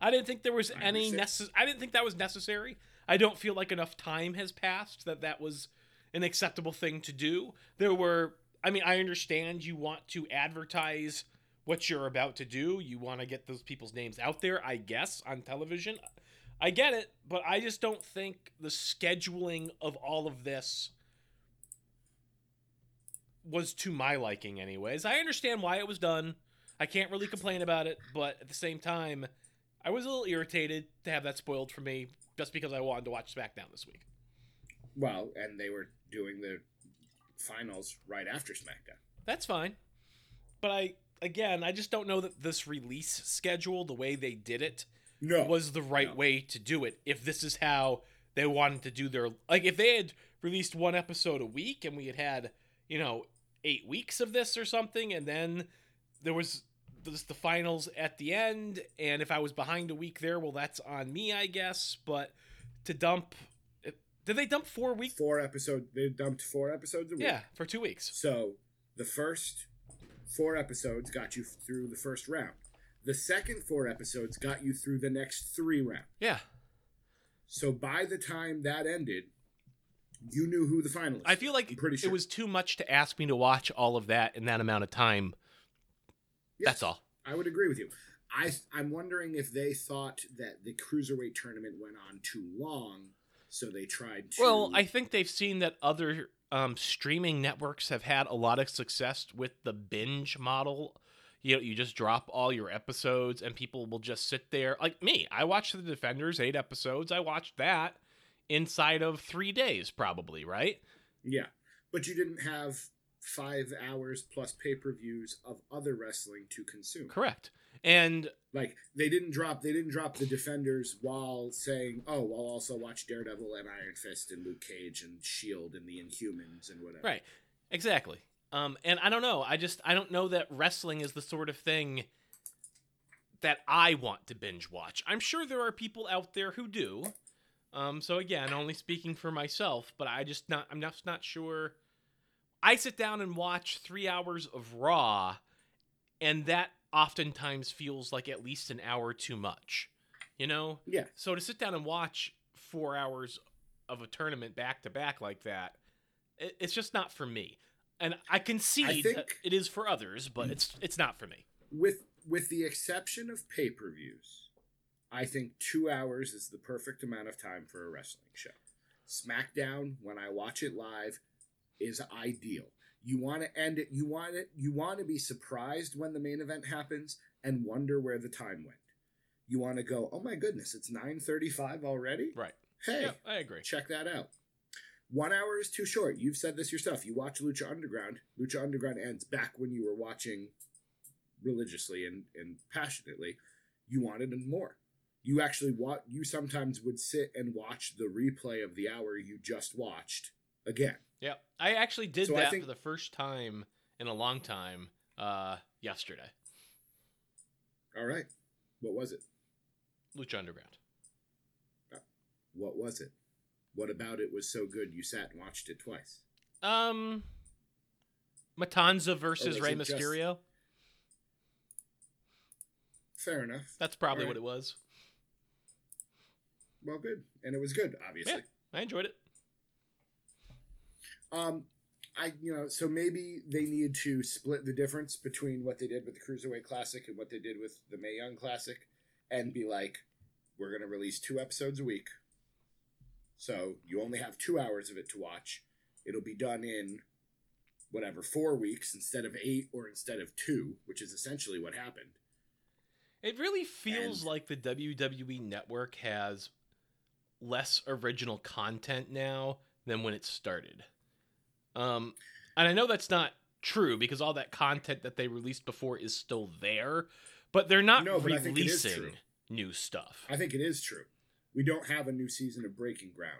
Speaker 2: I didn't think there was any
Speaker 3: understand.
Speaker 2: necess- I didn't think that was necessary. I don't feel like enough time has passed that that was an acceptable thing to do. There were, I mean, I understand you want to advertise what you're about to do. You want to get those people's names out there, I guess, on television. I get it, but I just don't think the scheduling of all of this was to my liking, anyways. I understand why it was done. I can't really complain about it, but at the same time, I was a little irritated to have that spoiled for me just because I wanted to watch SmackDown this week.
Speaker 3: Well, and they were doing the finals right after SmackDown.
Speaker 2: That's fine. But I again, I just don't know that this release schedule, the way they did it,
Speaker 3: No.
Speaker 2: was the right
Speaker 3: No.
Speaker 2: way to do it. If this is how they wanted to do their like if they had released one episode a week and we had had, you know, 8 weeks of this or something and then there was just the finals at the end and if I was behind a week there, well that's on me, I guess, but to dump did they dump 4 weeks?
Speaker 3: four episodes. They dumped four episodes a week.
Speaker 2: Yeah, for 2 weeks.
Speaker 3: So the first four episodes got you through the first round. The second four episodes got you through the next three rounds.
Speaker 2: Yeah.
Speaker 3: So by the time that ended, you knew who the finalists.
Speaker 2: I feel like
Speaker 3: I'm pretty sure.
Speaker 2: it was too much to ask me to watch all of that in that amount of time.
Speaker 3: Yes,
Speaker 2: That's all.
Speaker 3: I would agree with you. I I'm wondering if they thought that the cruiserweight tournament went on too long, so they tried to.
Speaker 2: Well, I think they've seen that other um, streaming networks have had a lot of success with the binge model. You know, you just drop all your episodes and people will just sit there. Like me, I watched The Defenders, eight episodes. I watched that inside of three days, probably, right?
Speaker 3: yeah, but you didn't have five hours plus pay per views of other wrestling to consume.
Speaker 2: Correct. And
Speaker 3: Like they didn't drop they didn't drop the defenders while saying, "Oh, I'll also watch Daredevil and Iron Fist and Luke Cage and Shield and the Inhumans and whatever."
Speaker 2: Right. Exactly. Um, and I don't know. I just I don't know that wrestling is the sort of thing that I want to binge watch. I'm sure there are people out there who do. Um, so again, only speaking for myself, but I just not I'm just not sure. I sit down and watch three hours of Raw, and that oftentimes feels like at least an hour too much. You know?
Speaker 3: Yeah.
Speaker 2: So to sit down and watch four hours of a tournament back to back like that, it's just not for me. And I concede
Speaker 3: I
Speaker 2: it is for others, but it's it's not for me.
Speaker 3: with with the exception of pay per views, I think two hours is the perfect amount of time for a wrestling show. SmackDown, when I watch it live, is ideal. You want to end it. You want it. You want to be surprised when the main event happens and wonder where the time went. You want to go, oh my goodness, it's nine thirty-five already.
Speaker 2: Right.
Speaker 3: Hey,
Speaker 2: Yeah, I agree.
Speaker 3: check that out. One hour is too short. You've said this yourself. You watch Lucha Underground. Lucha Underground ends back when you were watching religiously and, and passionately. You wanted more. You actually want. You sometimes would sit and watch the replay of the hour you just watched again.
Speaker 2: Yeah. I actually did
Speaker 3: So
Speaker 2: that
Speaker 3: think-
Speaker 2: for the first time in a long time uh yesterday.
Speaker 3: All right. What was it?
Speaker 2: Lucha Underground.
Speaker 3: What was it? What about it was so good you sat and watched it twice?
Speaker 2: Um Matanza versus
Speaker 3: was
Speaker 2: Rey
Speaker 3: it just-
Speaker 2: Mysterio.
Speaker 3: Fair enough.
Speaker 2: That's probably
Speaker 3: All
Speaker 2: what it was.
Speaker 3: Well, good, and it was good, obviously.
Speaker 2: Yeah, I enjoyed it.
Speaker 3: Um, I you know so maybe they need to split the difference between what they did with the Cruiserweight Classic and what they did with the Mae Young Classic, and be like, we're gonna release two episodes a week. So you only have two hours of it to watch. It'll be done in whatever four weeks instead of eight or instead of two, which is essentially what happened.
Speaker 2: It really feels
Speaker 3: And-
Speaker 2: like the WWE network has less original content now than when it started. Um, and I know that's not true because all that content that they released before is still there, but they're not
Speaker 3: No, but I think it is
Speaker 2: releasing new stuff.
Speaker 3: I think it is true. We don't have a new season of Breaking Ground.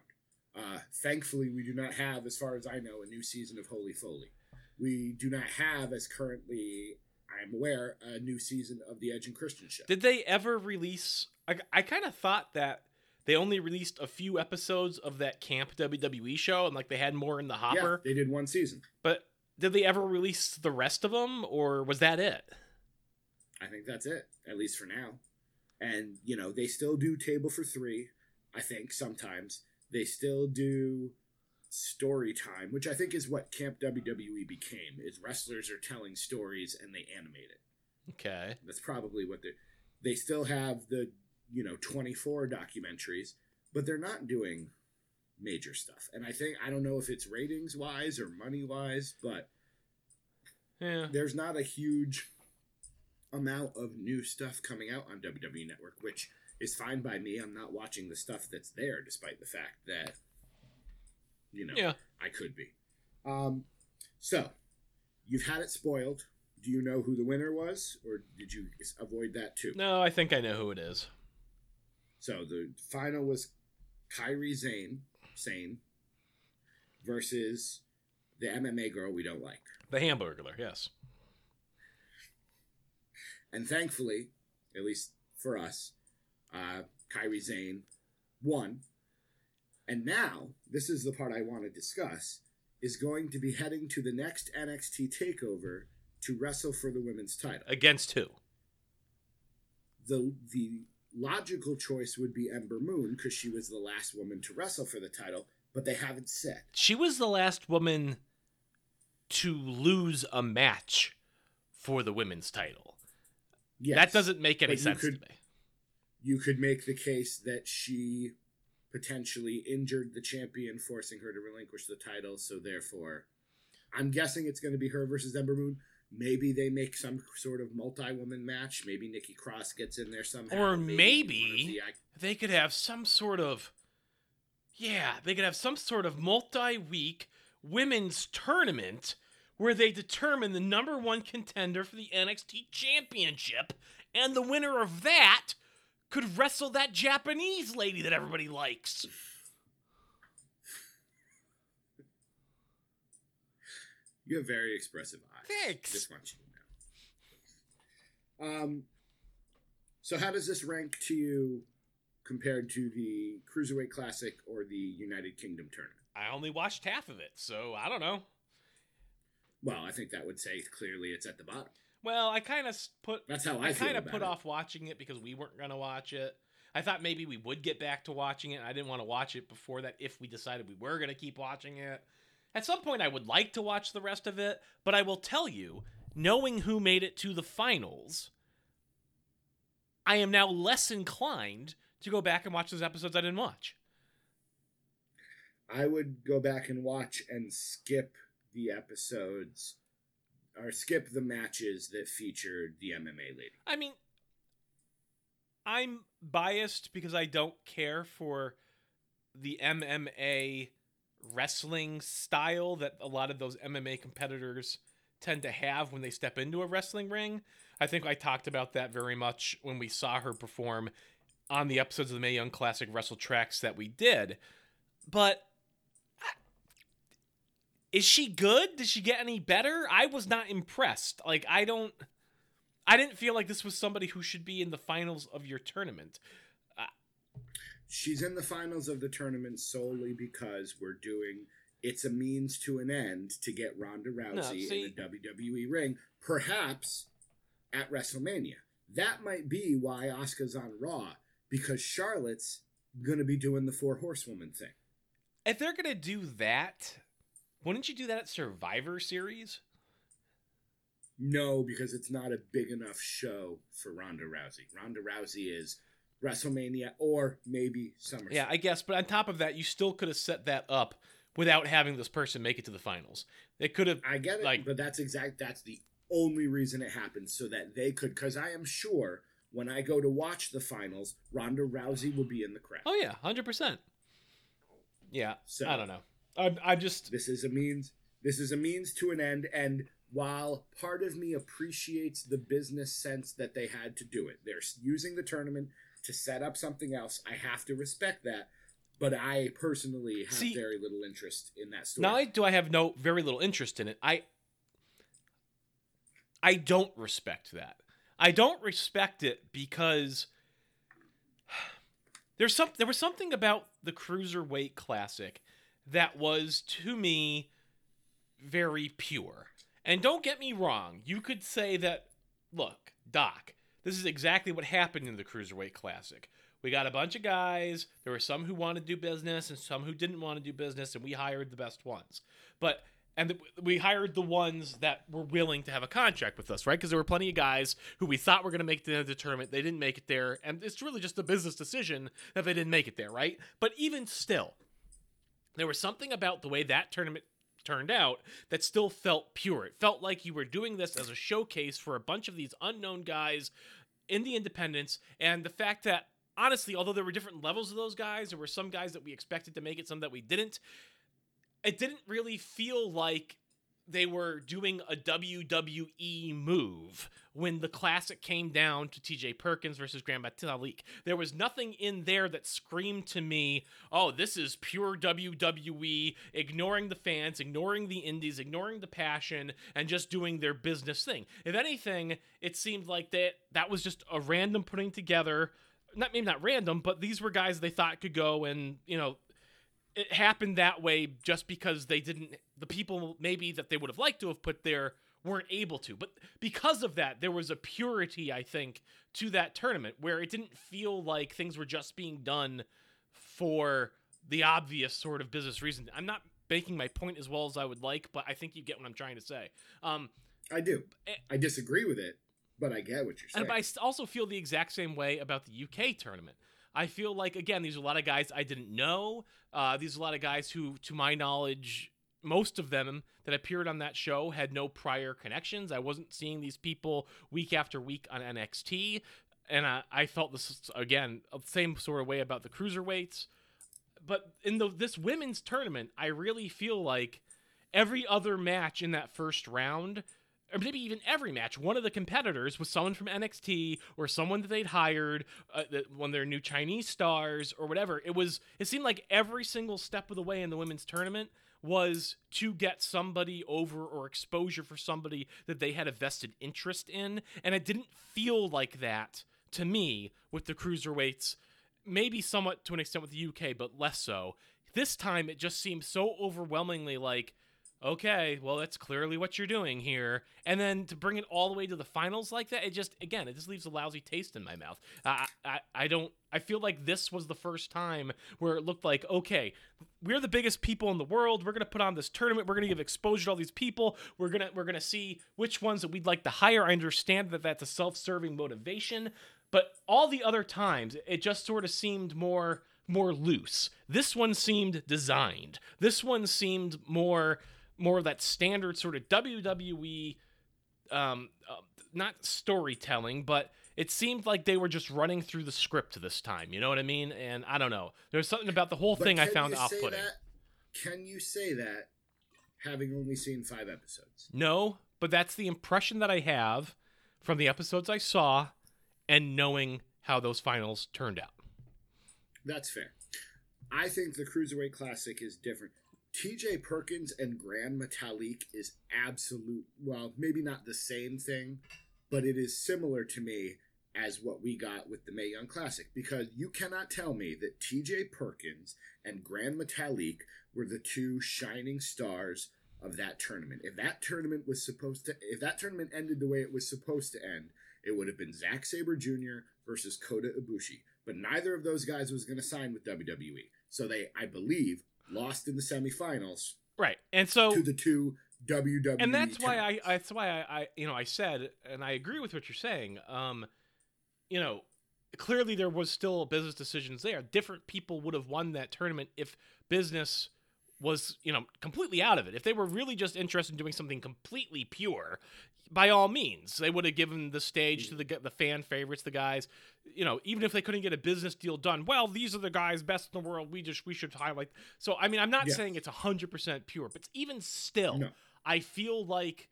Speaker 3: Uh, thankfully, we do not have, as far as I know, a new season of Holy Foley. We do not have, as currently I'm aware, a new season of the Edge and Christian show.
Speaker 2: Did they ever release? I, I kind of thought that they only released a few episodes of that Camp WWE show and like they had more in the hopper.
Speaker 3: yeah, they did one season.
Speaker 2: But did they ever release the rest of them or was that it?
Speaker 3: I think that's it, at least for now. And, you know, they still do Table for Three, I think, sometimes. They still do story time, which I think is what Camp WWE became, is wrestlers are telling stories and they animate it.
Speaker 2: Okay.
Speaker 3: That's probably what they they still have the you know 24 documentaries, but they're not doing major stuff. And I think I don't know if it's ratings wise or money wise, but
Speaker 2: Yeah.
Speaker 3: there's not a huge amount of new stuff coming out on WWE Network, which is fine by me. I'm not watching the stuff that's there, despite the fact that you know
Speaker 2: Yeah.
Speaker 3: I could be. Um, so you've had it spoiled. Do you know who the winner was, or did you avoid that too?
Speaker 2: No, I think I know who it is.
Speaker 3: So the final was Kairi Zane, Sane, versus the MMA girl we don't like.
Speaker 2: The Hamburglar, yes.
Speaker 3: And thankfully, at least for us, uh, Kairi Zane won. And now, this is the part I want to discuss, is going to be heading to the next NXT takeover to wrestle for the women's title.
Speaker 2: Against who?
Speaker 3: The the logical choice would be Ember Moon because she was the last woman to wrestle for the title, but they haven't said.
Speaker 2: She was the last woman to lose a match for the women's title.
Speaker 3: Yes,
Speaker 2: That doesn't make any sense
Speaker 3: could-
Speaker 2: to me.
Speaker 3: you could make the case that she potentially injured the champion, forcing her to relinquish the title. So therefore, I'm guessing it's going to be her versus Ember Moon. Maybe they make some sort of multi-woman match. Maybe Nikki Cross gets in there somehow.
Speaker 2: Or
Speaker 3: of
Speaker 2: maybe
Speaker 3: the-
Speaker 2: they could have some sort of yeah, they could have some sort of multi-week women's tournament where they determine the number one contender for the NXT championship and the winner of that could wrestle that Japanese lady that everybody likes.
Speaker 3: You have very expressive eyes.
Speaker 2: Thanks.
Speaker 3: Just want you to know. Um, so how does this rank to you compared to the Cruiserweight Classic or the United Kingdom tournament?
Speaker 2: I only watched half of it, so I don't know.
Speaker 3: Well, I think that would say clearly it's at the bottom.
Speaker 2: Well, I kind of put
Speaker 3: That's how I,
Speaker 2: I kind of put
Speaker 3: it.
Speaker 2: off watching it because we weren't going to watch it. I thought maybe we would get back to watching it. I didn't want to watch it before that if we decided we were going to keep watching it. At some point, I would like to watch the rest of it, but I will tell you, knowing who made it to the finals, I am now less inclined to go back and watch those episodes I didn't watch.
Speaker 3: I would go back and watch and skip the episodes or skip the matches that featured the MMA lady.
Speaker 2: I mean, I'm biased because I don't care for the MMA wrestling style that a lot of those MMA competitors tend to have when they step into a wrestling ring. I think I talked about that very much when we saw her perform on the episodes of the Mae Young Classic Wrestle Tracks that we did. But is she good? Did she get any better? I was not impressed. Like I don't I didn't feel like this was somebody who should be in the finals of your tournament.
Speaker 3: She's in the finals of the tournament solely because we're doing it's a means to an end to get Ronda Rousey
Speaker 2: see-
Speaker 3: in the WWE ring, perhaps at WrestleMania. That might be why Asuka's on Raw because Charlotte's going to be doing the four horsewoman thing.
Speaker 2: If they're gonna do that, wouldn't you do that at Survivor Series?
Speaker 3: No, because it's not a big enough show for Ronda Rousey. Ronda Rousey is WrestleMania or maybe SummerSlam.
Speaker 2: Yeah, I guess. But on top of that, you still could have set that up without having this person make it to the finals. They could have.
Speaker 3: I get it,
Speaker 2: Like-
Speaker 3: but that's exact. That's the only reason it happened, so that they could. Because I am sure when I go to watch the finals, Ronda Rousey will be in the crowd.
Speaker 2: Oh yeah, hundred percent. Yeah,
Speaker 3: So-
Speaker 2: I don't know. I'm, I'm just.
Speaker 3: This is a means. This is a means to an end, and while part of me appreciates the business sense that they had to do it, they're using the tournament to set up something else. I have to respect that, but I personally have
Speaker 2: See-
Speaker 3: very little interest in that story.
Speaker 2: Not only do I have no very little interest in it, I I don't respect that. I don't respect it because (sighs) there's some there was something about the cruiserweight classic that was to me very pure. And don't get me wrong, you could say that look, Doc, this is exactly what happened in the cruiserweight classic. We got a bunch of guys. There were some who wanted to do business and some who didn't want to do business, and we hired the best ones. But and we hired the ones that were willing to have a contract with us, right? Because there were plenty of guys who we thought were going to make the, the tournament. They didn't make it there, and it's really just a business decision that they didn't make it there, right? But even still, there was something about the way that tournament turned out that still felt pure. It felt like you were doing this as a showcase for a bunch of these unknown guys in the independents, and the fact that honestly, although there were different levels of those guys, there were some guys that we expected to make it, some that we didn't. It didn't really feel like they were doing a WWE move when the classic came down to TJ Perkins versus Grand Metalik. There was nothing in there that screamed to me, oh, this is pure WWE, ignoring the fans, ignoring the indies, ignoring the passion, and just doing their business thing. If anything, it seemed like that that was just a random putting together. Not maybe not random, but these were guys they thought could go and, you know, it happened that way just because they didn't the people maybe that they would have liked to have put there weren't able to but because of that there was a purity i think to that tournament where it didn't feel like things were just being done for the obvious sort of business reason i'm not making my point as well as i would like but i think you get what i'm trying to say um
Speaker 3: I do.
Speaker 2: Eh.
Speaker 3: I disagree with it, but I get what you're saying.
Speaker 2: and but I also feel the exact same way about the UK tournament. I feel like again, these are a lot of guys I didn't know. Uh, these are a lot of guys who, to my knowledge, most of them that appeared on that show had no prior connections. I wasn't seeing these people week after week on NXT, and I, I felt this again same sort of way about the cruiserweights. But in the this women's tournament, I really feel like every other match in that first round or maybe even every match, one of the competitors was someone from NXT or someone that they'd hired, uh, one of their new Chinese stars or whatever. It was. It seemed like every single step of the way in the women's tournament was to get somebody over or exposure for somebody that they had a vested interest in. And it didn't feel like that to me with the cruiserweights, maybe somewhat to an extent with the UK, but less so. This time it just seemed so overwhelmingly like, okay, well, that's clearly what you're doing here. And then to bring it all the way to the finals like that, it just, again, it just leaves a lousy taste in my mouth. I, I, I don't, I feel like this was the first time where it looked like, okay, we're the biggest people in the world. We're going to put on this tournament. We're going to give exposure to all these people. We're going to, we're going to see which ones that we'd like to hire. I understand that that's a self serving motivation. But all the other times, it just sort of seemed more more loose. This one seemed designed. This one seemed more more of that standard sort of WWE, um, uh, not storytelling, but it seemed like they were just running through the script this time. You know what I mean? And I don't know. There's something about the whole
Speaker 3: But
Speaker 2: thing I found off putting.
Speaker 3: Can you say that having only seen five episodes?
Speaker 2: No, but that's the impression that I have from the episodes I saw and knowing how those finals turned out.
Speaker 3: That's fair. I think the Cruiserweight Classic is different. TJ Perkins and Grand Metalik is absolute, well, maybe not the same thing, but it is similar to me as what we got with the Mae Young Classic because you cannot tell me that TJ Perkins and Grand Metalik were the two shining stars of that tournament. If that tournament was supposed to, if that tournament ended the way it was supposed to end, it would have been Zack Sabre Jr. versus Kota Ibushi. But neither of those guys was going to sign with WWE. So they, I believe, lost in the semifinals
Speaker 2: Right. And so
Speaker 3: to the two WWE.
Speaker 2: and that's why. I, I that's why I, I you know I said and I agree with what you're saying. Um, you know, clearly there was still business decisions there. Different people would have won that tournament if business was you know completely out of it. If they were really just interested in doing something completely pure, by all means, they would have given the stage to the the fan favorites, the guys. You know, even if they couldn't get a business deal done, well, these are the guys best in the world. We just we should highlight. So I mean, I'm not
Speaker 3: Yes.
Speaker 2: saying it's hundred percent pure, but even still,
Speaker 3: No.
Speaker 2: I feel like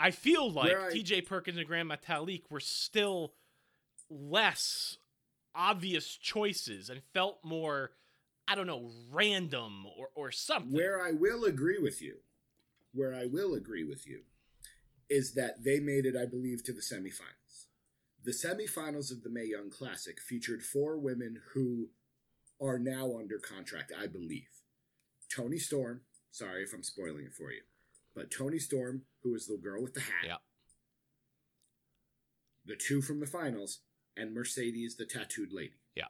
Speaker 2: I feel like
Speaker 3: I-
Speaker 2: TJ Perkins and Grand Metalik were still less obvious choices and felt more I don't know, random or, or something.
Speaker 3: Where I will agree with you, where I will agree with you, is that they made it, I believe, to the semifinals. The semifinals of the Mae Young Classic featured four women who are now under contract, I believe. Toni Storm, sorry if I'm spoiling it for you, but Toni Storm, who is the girl with the hat.
Speaker 2: Yeah.
Speaker 3: The two from the finals, and Mercedes, the tattooed lady.
Speaker 2: Yeah.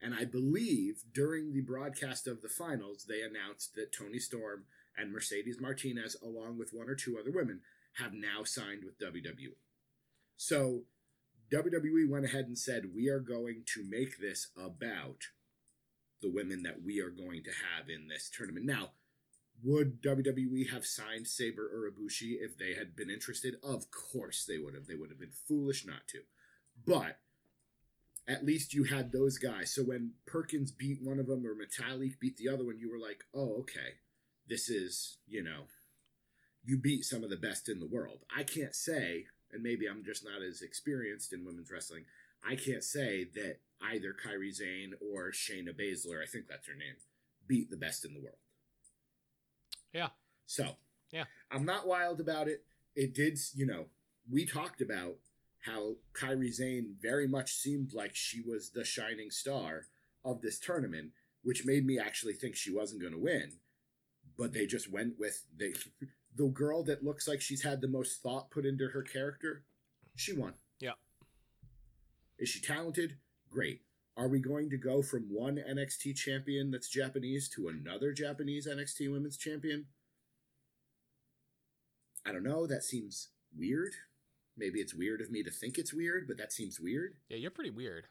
Speaker 3: And I believe during the broadcast of the finals, they announced that Toni Storm and Mercedes Martinez, along with one or two other women, have now signed with WWE. So WWE went ahead and said, We are going to make this about the women that we are going to have in this tournament. Now, would WWE have signed Sabre or Ibushi if they had been interested? Of course they would have. They would have been foolish not to. But at least you had those guys. So when Perkins beat one of them or Metalik beat the other one, you were like, oh, okay, this is, you know, you beat some of the best in the world. I can't say, and maybe I'm just not as experienced in women's wrestling, I can't say that either Kairi Zane or Shayna Baszler, I think that's her name, beat the best in the world.
Speaker 2: Yeah.
Speaker 3: So,
Speaker 2: Yeah.
Speaker 3: I'm not wild about it. It did, you know, we talked about how Kairi Zane very much seemed like she was the shining star of this tournament, which made me actually think she wasn't going to win. But they just went with they, (laughs) the girl that looks like she's had the most thought put into her character. She won.
Speaker 2: Yeah.
Speaker 3: Is she talented? Great. Are we going to go from one NXT champion that's Japanese to another Japanese NXT women's champion? I don't know. That seems weird. Maybe it's weird of me to think it's weird, but that seems weird.
Speaker 2: Yeah, you're pretty weird.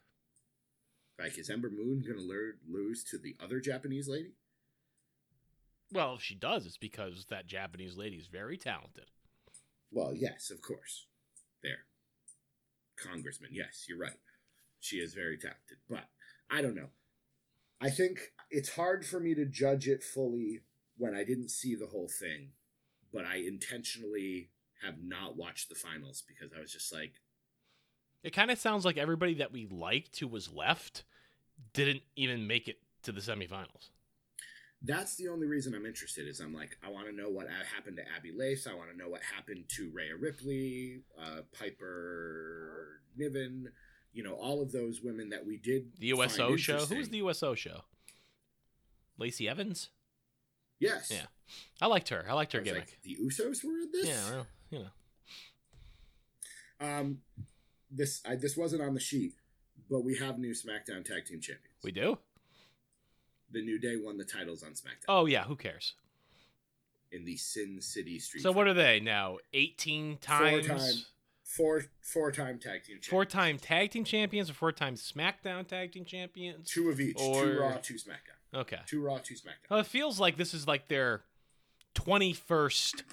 Speaker 3: Like, is Ember Moon going to lose to the other Japanese lady?
Speaker 2: Well, if she does, it's because that Japanese lady is very talented.
Speaker 3: Well, yes, of course. There. Congressman, yes, you're right. She is very talented. But I don't know. I think it's hard for me to judge it fully when I didn't see the whole thing, but I intentionally have not watched the finals because I was just like,
Speaker 2: It kind of sounds like everybody that we liked who was left didn't even make it to the semifinals.
Speaker 3: That's the only reason I'm interested. Is I'm like, I want to know what happened to Abbey Laith. I want to know what happened to Rhea Ripley, uh, Piper Niven. You know, all of those women that we did.
Speaker 2: The USO show. Who was the USO show? Lacey Evans.
Speaker 3: Yes.
Speaker 2: Yeah. I liked her. I liked her
Speaker 3: was
Speaker 2: gimmick.
Speaker 3: like, the Usos were in this.
Speaker 2: yeah, well, you know.
Speaker 3: Um, this I, this wasn't on the sheet, but we have new SmackDown Tag Team Champions.
Speaker 2: We do.
Speaker 3: The New Day won the titles on SmackDown
Speaker 2: Oh yeah. Who cares?
Speaker 3: in the Sin City Street.
Speaker 2: So what are they now? Eighteen times.
Speaker 3: Four time four four time tag team champions.
Speaker 2: Four-time tag team champions or four-time SmackDown tag team champions?
Speaker 3: two of each,
Speaker 2: or-
Speaker 3: two Raw, two SmackDown,
Speaker 2: Okay.
Speaker 3: two Raw, two SmackDown.
Speaker 2: Well, it feels like this is like their twenty-first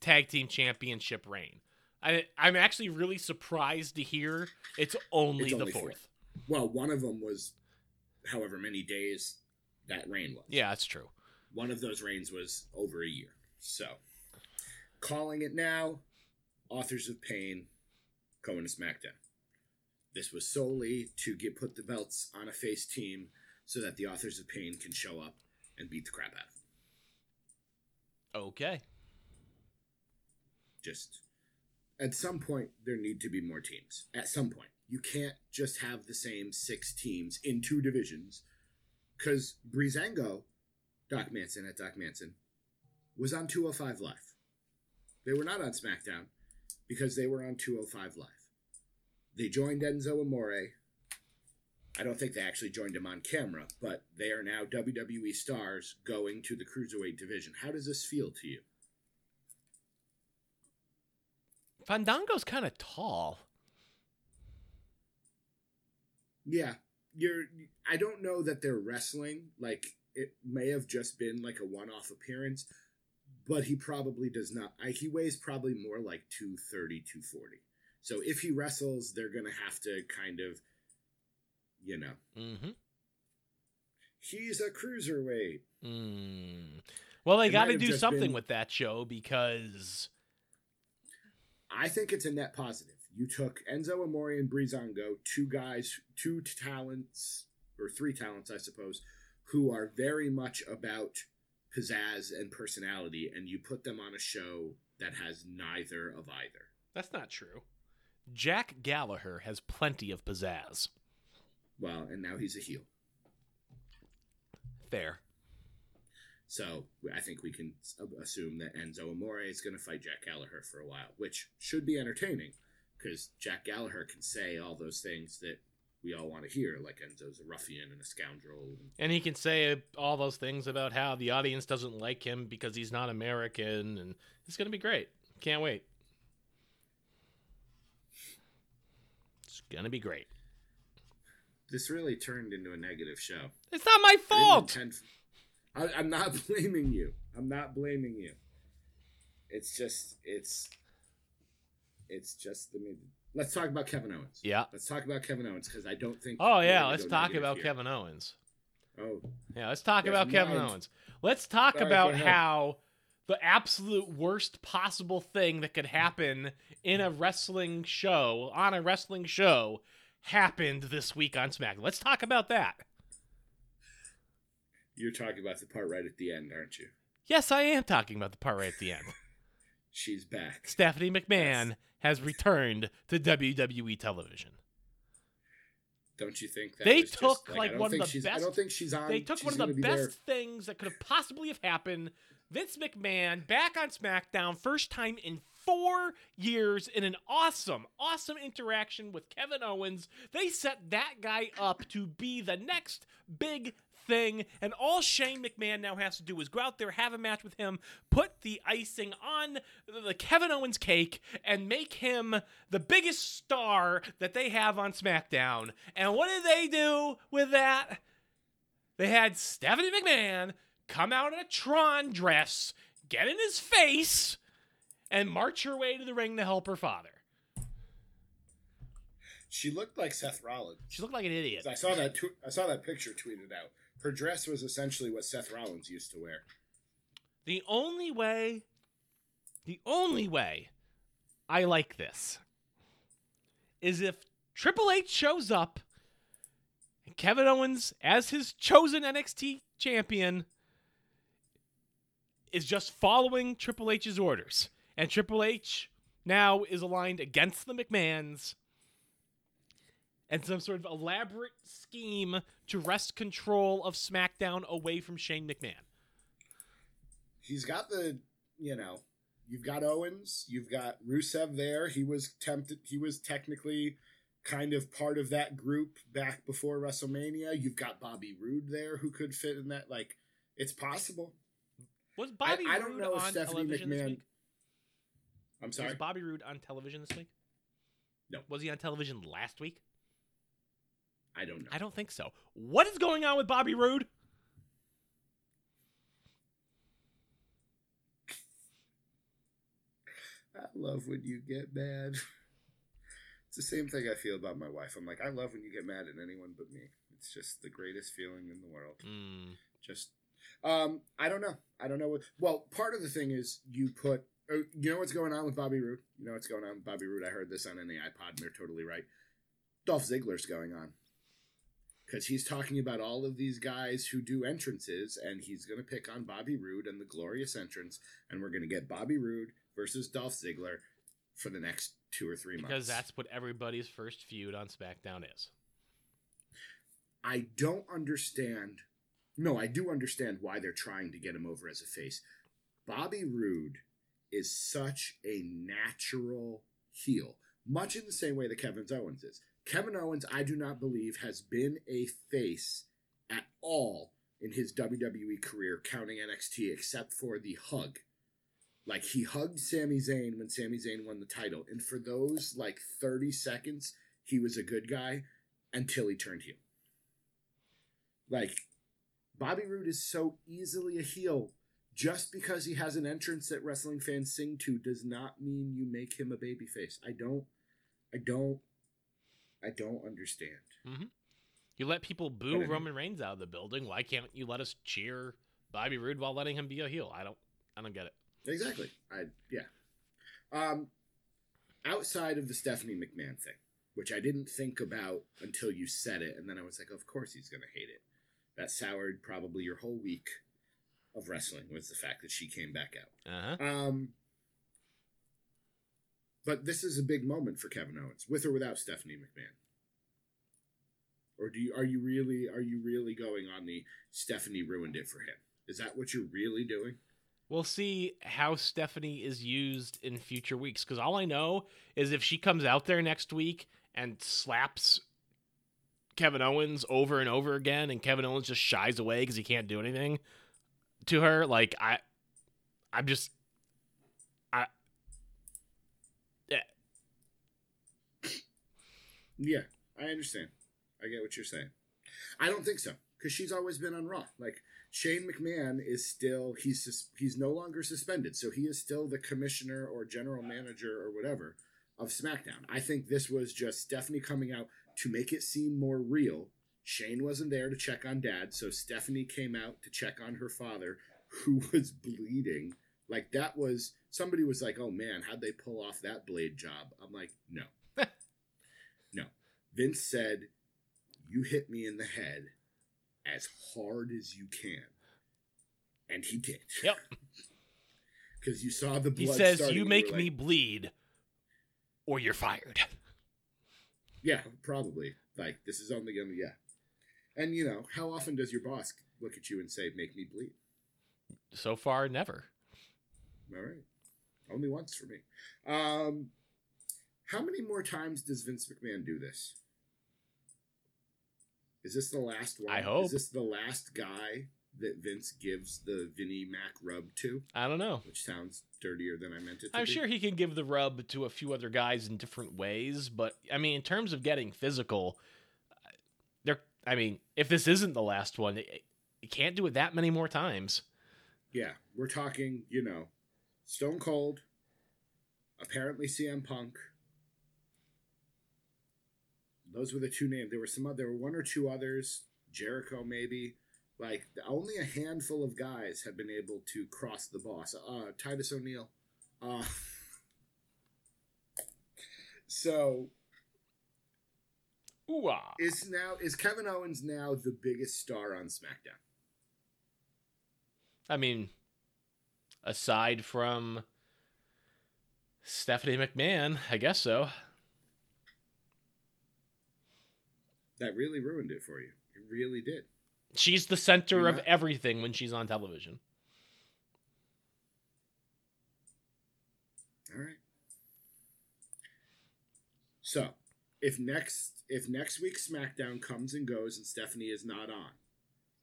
Speaker 2: tag team championship reign. I, I'm actually really surprised to hear it's only
Speaker 3: It's
Speaker 2: the
Speaker 3: only four.
Speaker 2: fourth.
Speaker 3: Well, one of them was however many days that rain was.
Speaker 2: Yeah, that's true.
Speaker 3: one of those rains was over a year. So, calling it now, Authors of Pain going to SmackDown. This was solely to get put the belts on a face team so that the Authors of Pain can show up and beat the crap out of them.
Speaker 2: Okay.
Speaker 3: Just at some point, there need to be more teams. At some point, you can't just have the same six teams in two divisions. Because Breezango, Doc Manson at Doc Manson, was on 205 Live. They were not on SmackDown because they were on 205 Live. They joined Enzo Amore. I don't think they actually joined him on camera, but they are now WWE stars going to the Cruiserweight division. How does this feel to you?
Speaker 2: Fandango's kind of tall.
Speaker 3: Yeah, you're. I don't know that they're wrestling. Like it may have just been like a one-off appearance, but he probably does not. I, he weighs probably more like 230, 240. So if he wrestles, they're gonna have to kind of, you know,
Speaker 2: Mm-hmm.
Speaker 3: he's a cruiserweight.
Speaker 2: Mm. Well, they got to do something
Speaker 3: been-
Speaker 2: with that show because
Speaker 3: I think it's a net positive. You took Enzo Amore and Breezango, two guys, two talents, or three talents, I suppose, who are very much about pizzazz and personality, and you put them on a show that has neither of either.
Speaker 2: that's not true. Jack Gallagher has plenty of pizzazz.
Speaker 3: Well, and now he's a heel.
Speaker 2: Fair.
Speaker 3: So I think we can assume that Enzo Amore is going to fight Jack Gallagher for a while, which should be entertaining because Jack Gallagher can say all those things that we all want to hear, like Enzo's a ruffian and a scoundrel. And
Speaker 2: And he can say all those things about how the audience doesn't like him because he's not American, and it's going to be great. Can't wait. It's going to be great.
Speaker 3: this really turned into a negative show.
Speaker 2: It's not my
Speaker 3: I
Speaker 2: fault.
Speaker 3: intend- I, I'm not (laughs) blaming you. I'm not blaming you. It's just, it's, it's just the. Let's talk about Kevin Owens.
Speaker 2: Yeah.
Speaker 3: Let's talk about Kevin Owens because I don't think.
Speaker 2: Oh yeah, let's talk about
Speaker 3: here.
Speaker 2: Kevin Owens.
Speaker 3: Oh,
Speaker 2: Yeah, let's talk about Kevin
Speaker 3: mind.
Speaker 2: Owens. Let's talk
Speaker 3: right,
Speaker 2: about how the absolute worst possible thing that could happen in a wrestling show, on a wrestling show, happened this week on SmackDown. Let's talk about that.
Speaker 3: you're talking about the part right at the end, aren't you?
Speaker 2: Yes, I am talking about the part right at the end. (laughs)
Speaker 3: She's back.
Speaker 2: Stephanie McMahon has returned to WWE television.
Speaker 3: Don't you think that
Speaker 2: They
Speaker 3: was just,
Speaker 2: took, like, one of the
Speaker 3: she's, I
Speaker 2: best-
Speaker 3: don't think she's on.
Speaker 2: They took one of the
Speaker 3: be there.
Speaker 2: best things that could have possibly have happened. Vince McMahon back on SmackDown, first time in four years in an awesome, awesome interaction with Kevin Owens. They set that guy up to be the next big thing, and all Shane McMahon now has to do is go out there, have a match with him, put the icing on the Kevin Owens cake, and make him the biggest star that they have on SmackDown. And what did they do with that? They had Stephanie McMahon come out in a Tron dress, get in his face, and march her way to the ring to help her father.
Speaker 3: She looked like Seth Rollins.
Speaker 2: She looked like an idiot.
Speaker 3: I saw that. Tw- I saw that picture tweeted out. Her dress was essentially what Seth Rollins used to wear.
Speaker 2: The only way, the only way I like this is if Triple H shows up and Kevin Owens, as his chosen NXT champion, is just following Triple H's orders. And Triple H now is aligned against the McMahons and some sort of elaborate scheme to wrest control of SmackDown away from Shane McMahon.
Speaker 3: He's got the, you know, you've got Owens, you've got Rusev there. He was tempted, he was technically kind of part of that group back before WrestleMania. You've got Bobby Roode there who could fit in that. Like, it's possible.
Speaker 2: Was Bobby
Speaker 3: I, I don't
Speaker 2: Roode
Speaker 3: know if
Speaker 2: on
Speaker 3: Stephanie
Speaker 2: television this
Speaker 3: McMahon.
Speaker 2: week?
Speaker 3: I'm sorry.
Speaker 2: Was Bobby Roode on television this week?
Speaker 3: No.
Speaker 2: Was he on television last week?
Speaker 3: I don't know.
Speaker 2: I don't think so. What is going on with Bobby Roode?
Speaker 3: I love when you get mad. It's the same thing I feel about my wife. I'm like, I love when you get mad at anyone but me. It's just the greatest feeling in the world.
Speaker 2: Mm.
Speaker 3: Just, um, I don't know. I don't know what. Well, part of the thing is you put. Oh, you know what's going on with Bobby Roode? You know what's going on with Bobby Roode? I heard this on any iPod, and they're totally right. Dolph Ziggler's going on because he's talking about all of these guys who do entrances, and he's going to pick on Bobby Roode and the glorious entrance, and we're going to get Bobby Roode versus Dolph Ziggler for the next two or three months.
Speaker 2: Because that's what everybody's first feud on SmackDown is.
Speaker 3: I don't understand. No, I do understand why they're trying to get him over as a face. Bobby Roode is such a natural heel, much in the same way that Kevin Owens is. Kevin Owens, I do not believe, has been a face at all in his WWE career, counting NXT, except for the hug. Like he hugged Sami Zayn when Sami Zayn won the title, and for those like 30 seconds, he was a good guy until he turned heel. Like Bobby Roode is so easily a heel. Just because he has an entrance that wrestling fans sing to does not mean you make him a babyface. I don't I don't I don't understand.
Speaker 2: You let people boo Roman Reigns out of the building. Why can't you let us cheer Bobby Roode while letting him be a heel? I don't. I don't get it.
Speaker 3: Exactly. I yeah. Um outside of the Stephanie McMahon thing, which I didn't think about until you said it, and then I was like, of course he's gonna hate it. That soured probably your whole week of wrestling was the fact that she came back out.
Speaker 2: Uh huh.
Speaker 3: Um, but this is a big moment for Kevin Owens, with or without Stephanie McMahon. Or do you are you really are you really going on the Stephanie ruined it for him? Is that what you're really doing?
Speaker 2: We'll see how Stephanie is used in future weeks. Because all I know is if she comes out there next week and slaps Kevin Owens over and over again, and Kevin Owens just shies away because he can't do anything to her, like I, I'm just, I, yeah,
Speaker 3: Yeah, I understand. I get what you're saying. I don't think so because she's always been on Raw. Like Shane McMahon is still he's he's no longer suspended, so he is still the commissioner or general manager or whatever of SmackDown. I think this was just Stephanie coming out to make it seem more real. Shane wasn't there to check on Dad, so Stephanie came out to check on her father, who (laughs) was bleeding. Like that was somebody was like, "Oh man, how'd they pull off that blade job?" I'm like, "No, no." (laughs) Vince said, "You hit me in the head as hard as you can," and he did.
Speaker 2: yep. (laughs)
Speaker 3: Because you saw the blood.
Speaker 2: He says,
Speaker 3: starting,
Speaker 2: "You make
Speaker 3: like,
Speaker 2: me bleed, or you're fired." (laughs)
Speaker 3: Yeah, probably. Like this is only gonna yeah. And you know, how often does your boss look at you and say, "Make me bleed"?
Speaker 2: So far, never.
Speaker 3: All right, only once for me. Um, how many more times does Vince McMahon do this? Is this the last one?
Speaker 2: I hope.
Speaker 3: Is this the last guy that Vince gives the Vinnie Mac rub to?
Speaker 2: I don't know.
Speaker 3: Which sounds dirtier than I meant it to
Speaker 2: I'm
Speaker 3: be.
Speaker 2: sure he can give the rub to a few other guys in different ways, but I mean, in terms of getting physical, there. I mean, if this isn't the last one, you can't do it that many more times.
Speaker 3: Yeah, we're talking, you know, Stone Cold, apparently CM Punk. Those were the two names. There were some other, there were one or two others, Jericho maybe. Like only a handful of guys have been able to cross the boss. Uh, Titus O'Neil. Uh, (laughs) so
Speaker 2: Ooh, ah.
Speaker 3: is now is Kevin Owens now the biggest star on SmackDown?
Speaker 2: I mean, aside from Stephanie McMahon, I guess so.
Speaker 3: That really ruined it for you. It really did.
Speaker 2: She's the center
Speaker 3: You're
Speaker 2: of
Speaker 3: not-
Speaker 2: everything when she's on television.
Speaker 3: All right. So, if next if next week's SmackDown comes and goes and Stephanie is not on,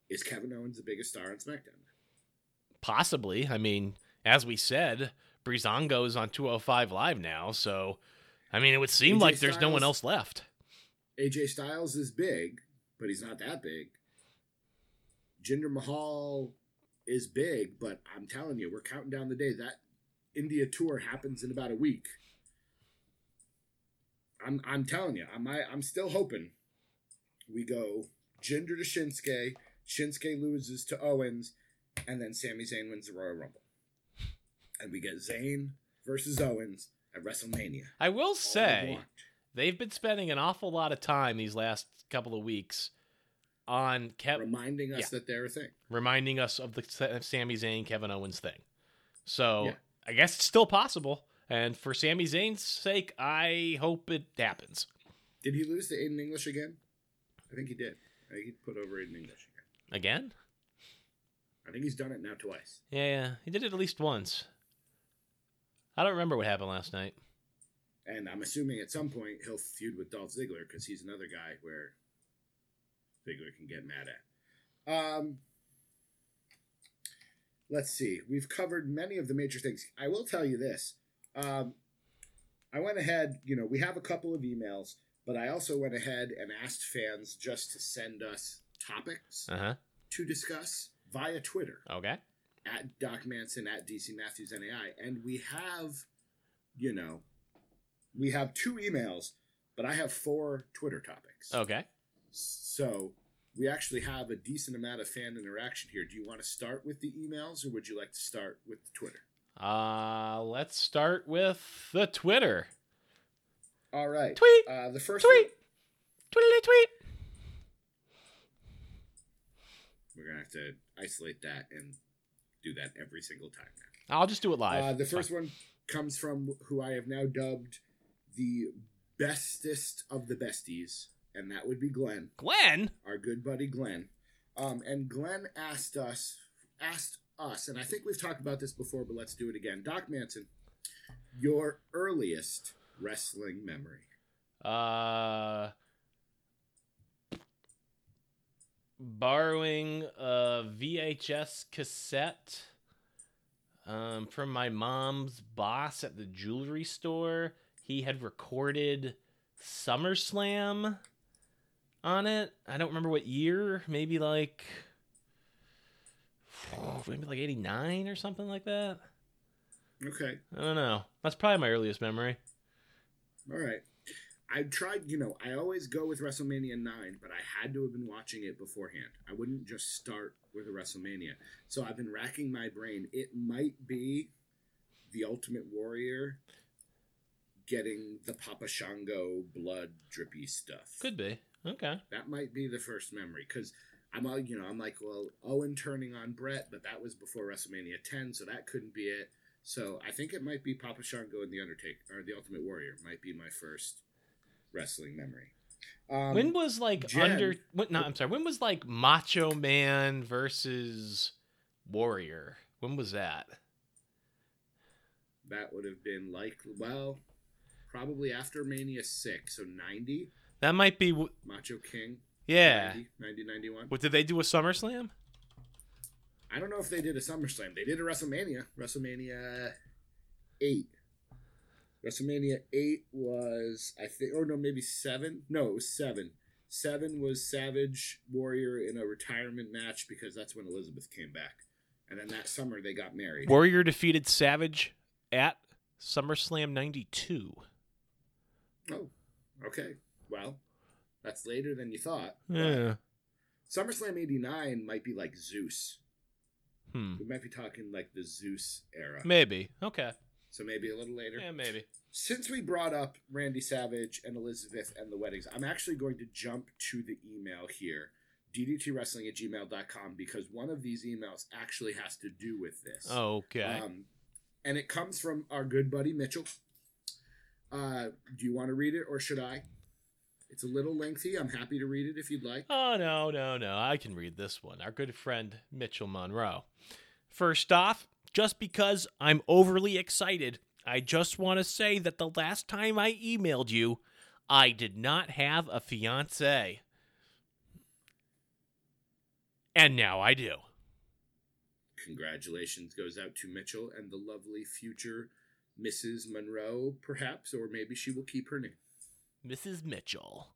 Speaker 3: is Kevin Owens the biggest star on SmackDown?
Speaker 2: Possibly. I mean, as we said, Breezango's on 205 Live now, so I mean, it would seem
Speaker 3: AJ
Speaker 2: like there's no one else left.
Speaker 3: AJ Styles is big, but he's not that big. Jinder Mahal is big, but I'm telling you, we're counting down the day. That India tour happens in about a week. I'm I'm telling you, I'm I, I'm still hoping we go Jinder to Shinsuke, Shinsuke loses to Owens, and then Sami Zayn wins the Royal Rumble, and we get Zayn versus Owens at WrestleMania.
Speaker 2: I will
Speaker 3: All
Speaker 2: say. They've been spending an awful lot of time these last couple of weeks on Kev
Speaker 3: reminding us
Speaker 2: yeah.
Speaker 3: that they're a thing.
Speaker 2: reminding us of the Sami Zayn Kevin Owens thing. So
Speaker 3: Yeah.
Speaker 2: I guess it's still possible. And for Sami Zayn's sake, I hope it happens.
Speaker 3: Did he lose to Aiden English again? I think he did. I think he put over Aiden English again.
Speaker 2: Again?
Speaker 3: I think he's done it now twice.
Speaker 2: Yeah, yeah. He did it at least once. I don't remember what happened last night.
Speaker 3: And I'm assuming at some point he'll feud with Dolph Ziggler because he's another guy where Ziggler can get mad at. Um, let's see. We've covered many of the major things. I will tell you this. Um, I went ahead, you know, we have a couple of emails, but I also went ahead and asked fans just to send us topics
Speaker 2: Uh huh.
Speaker 3: to discuss via Twitter.
Speaker 2: Okay.
Speaker 3: at Doc Manson at DC Matthews NAI, and we have, you know, we have two emails, but I have four Twitter topics.
Speaker 2: Okay.
Speaker 3: So we actually have a decent amount of fan interaction here. Do you want to start with the emails, or would you like to start with the Twitter?
Speaker 2: Uh, let's start with the Twitter.
Speaker 3: All right.
Speaker 2: Tweet.
Speaker 3: Uh, the first
Speaker 2: Tweet.
Speaker 3: one,
Speaker 2: Tweetly tweet.
Speaker 3: we're gonna have to isolate that and do that every single time.
Speaker 2: I'll just do it live.
Speaker 3: Uh, the
Speaker 2: It's fine.
Speaker 3: first one comes from who I have now dubbed the bestest of the besties, and that would be Glenn.
Speaker 2: Glenn.
Speaker 3: our good buddy Glenn. Um, and Glenn asked us, asked us, and I think we've talked about this before, but let's do it again. Doc Manson, your earliest wrestling memory.
Speaker 2: Uh, borrowing a VHS cassette um, from my mom's boss at the jewelry store. He had recorded SummerSlam on it. I don't remember what year. Maybe like (sighs) maybe like 89 or something like that.
Speaker 3: Okay,
Speaker 2: I don't know. That's probably my earliest memory.
Speaker 3: all right. I tried, you know, I always go with WrestleMania 9, but I had to have been watching it beforehand. I wouldn't just start with a WrestleMania. So I've been racking my brain. It might be the Ultimate Warrior getting the Papa Shango blood drippy stuff.
Speaker 2: Could be. Okay.
Speaker 3: That might be the first memory because I'm all you know. I'm like, well, Owen turning on Bret, but that was before WrestleMania 10, so that couldn't be it. So I think it might be Papa Shango and the Undertaker or the Ultimate Warrior might be my first wrestling memory. Um,
Speaker 2: when was like
Speaker 3: Jen-
Speaker 2: under? What? No, I'm sorry. When was like Macho Man versus Warrior? When was that?
Speaker 3: that would have been like well, probably after Mania 6, so 90
Speaker 2: That might be. w-
Speaker 3: Macho King.
Speaker 2: Yeah.
Speaker 3: 90, 90 91.
Speaker 2: What did they do a SummerSlam?
Speaker 3: I don't know if they did a SummerSlam. They did a WrestleMania. WrestleMania 8. WrestleMania 8 was, I think, or oh, no, maybe 7. No, it was 7. 7 was Savage Warrior in a retirement match because that's when Elizabeth came back. And then that summer they got married.
Speaker 2: Warrior defeated Savage at SummerSlam '92.
Speaker 3: Oh, okay. Well, that's later than you thought.
Speaker 2: Yeah.
Speaker 3: SummerSlam 89 might be like Zeus.
Speaker 2: Hmm.
Speaker 3: We might be talking like the Zeus era.
Speaker 2: Maybe. Okay.
Speaker 3: So maybe a little later.
Speaker 2: Yeah, maybe.
Speaker 3: Since we brought up Randy Savage and Elizabeth and the weddings, I'm actually going to jump to the email here. ddtwrestling at gmail.com because one of these emails actually has to do with this.
Speaker 2: Okay.
Speaker 3: Um, and it comes from our good buddy Mitchell. Uh, do you want to read it or should I? It's a little lengthy. I'm happy to read it if you'd like.
Speaker 2: Oh, no, no, no. I can read this one. Our good friend Mitchell Monroe. First off, just because I'm overly excited, I just want to say that the last time I emailed you, I did not have a fiance. And now I do.
Speaker 3: Congratulations goes out to Mitchell and the lovely future Mrs. Monroe, perhaps, or maybe she will keep her name.
Speaker 2: Mrs. Mitchell.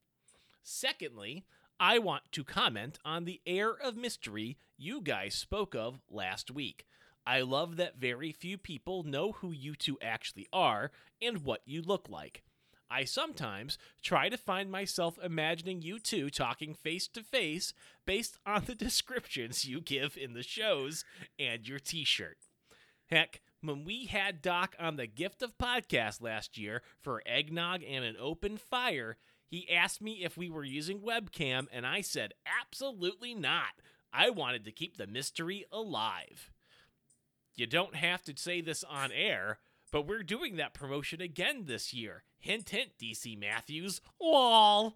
Speaker 2: Secondly, I want to comment on the air of mystery you guys spoke of last week. I love that very few people know who you two actually are and what you look like. I sometimes try to find myself imagining you two talking face to face based on the (laughs) descriptions you give in the shows and your t shirt. Heck, when we had Doc on the Gift of Podcast last year for eggnog and an open fire, he asked me if we were using webcam, and I said absolutely not. I wanted to keep the mystery alive. You don't have to say this on air, but we're doing that promotion again this year. Hint, hint, DC Matthews. Lol.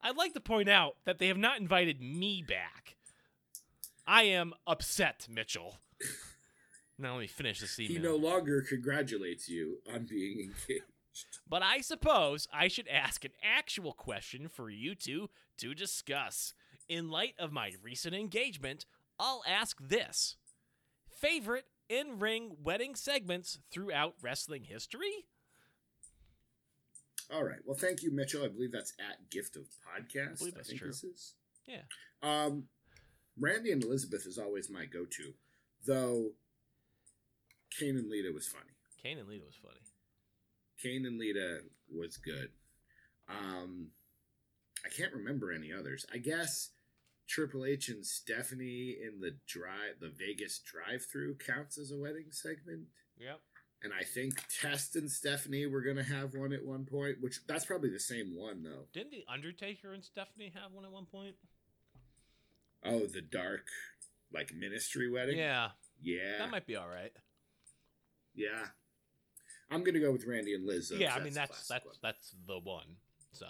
Speaker 2: I'd like to point out that they have not invited me back. I am upset, Mitchell. (laughs) Now let me finish this email.
Speaker 3: He no longer congratulates you on being engaged.
Speaker 2: But I suppose I should ask an actual question for you two to discuss. In light of my recent engagement, I'll ask this Favorite in ring wedding segments throughout wrestling history?
Speaker 3: All right. Well, thank you, Mitchell. I believe that's at Gift of Podcast.
Speaker 2: I believe that's
Speaker 3: think
Speaker 2: true.
Speaker 3: This is.
Speaker 2: Yeah.
Speaker 3: Um, Randy and Elizabeth is always my go-to, though. Kane and Lita was funny.
Speaker 2: Kane and Lita was funny.
Speaker 3: Kane and Lita was good. Um, I can't remember any others. I guess Triple H and Stephanie in the drive, the Vegas drive-through counts as a wedding segment.
Speaker 2: Yep.
Speaker 3: And I think Test and Stephanie were gonna have one at one point, which that's probably the same one though.
Speaker 2: Didn't The Undertaker and Stephanie have one at one point?
Speaker 3: Oh, the dark, like ministry wedding.
Speaker 2: Yeah.
Speaker 3: yeah,
Speaker 2: That might be all right.
Speaker 3: Yeah. I'm gonna go with Randy and Liz. Though,
Speaker 2: yeah,
Speaker 3: 'cause
Speaker 2: I mean
Speaker 3: the
Speaker 2: that's that's
Speaker 3: one.
Speaker 2: that's the one. So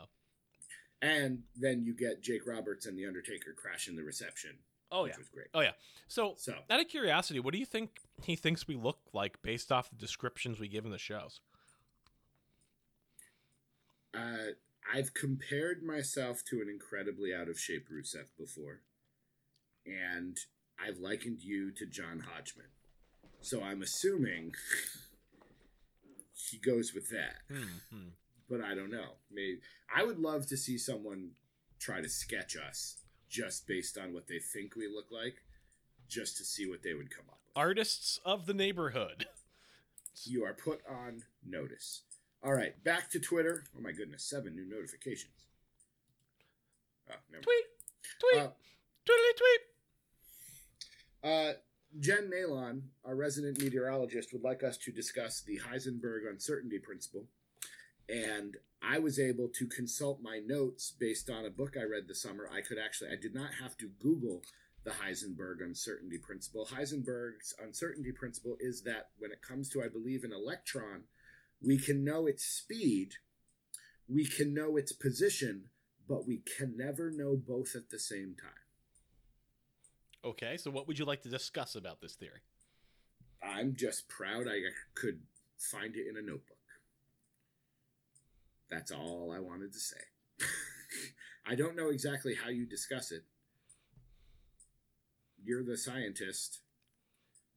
Speaker 3: And then you get Jake Roberts and the Undertaker crashing the reception,
Speaker 2: Oh
Speaker 3: which
Speaker 2: yeah.
Speaker 3: was great.
Speaker 2: Oh yeah. So
Speaker 3: So
Speaker 2: out of curiosity, what do you think he thinks we look like based off the descriptions we give in the shows?
Speaker 3: uh, I've compared myself to an incredibly out of shape Rusev before, and I've likened you to John Hodgman. So I'm assuming he goes with that.
Speaker 2: Hmm.
Speaker 3: but I don't know. Maybe I would love to see someone try to sketch us just based on what they think we look like, just to see what they would come up with.
Speaker 2: Artists of the neighborhood.
Speaker 3: You are put on notice. All right, back to Twitter. Oh my goodness, seven new notifications. Oh, never
Speaker 2: Tweet, tweet,
Speaker 3: Uh,
Speaker 2: tweet.
Speaker 3: Uh, Jen Nalon, our resident meteorologist, would like us to discuss the Heisenberg uncertainty principle. And I was able to consult my notes based on a book I read this summer. I could actually, I did not have to Google the Heisenberg uncertainty principle. Heisenberg's uncertainty principle is that when it comes to, I believe, an electron, we can know its speed, we can know its position, but we can never know both at the same time.
Speaker 2: Okay, so what would you like to discuss about this theory?
Speaker 3: I'm just proud I could find it in a notebook. That's all I wanted to say. (laughs) I don't know exactly how you discuss it. You're the scientist.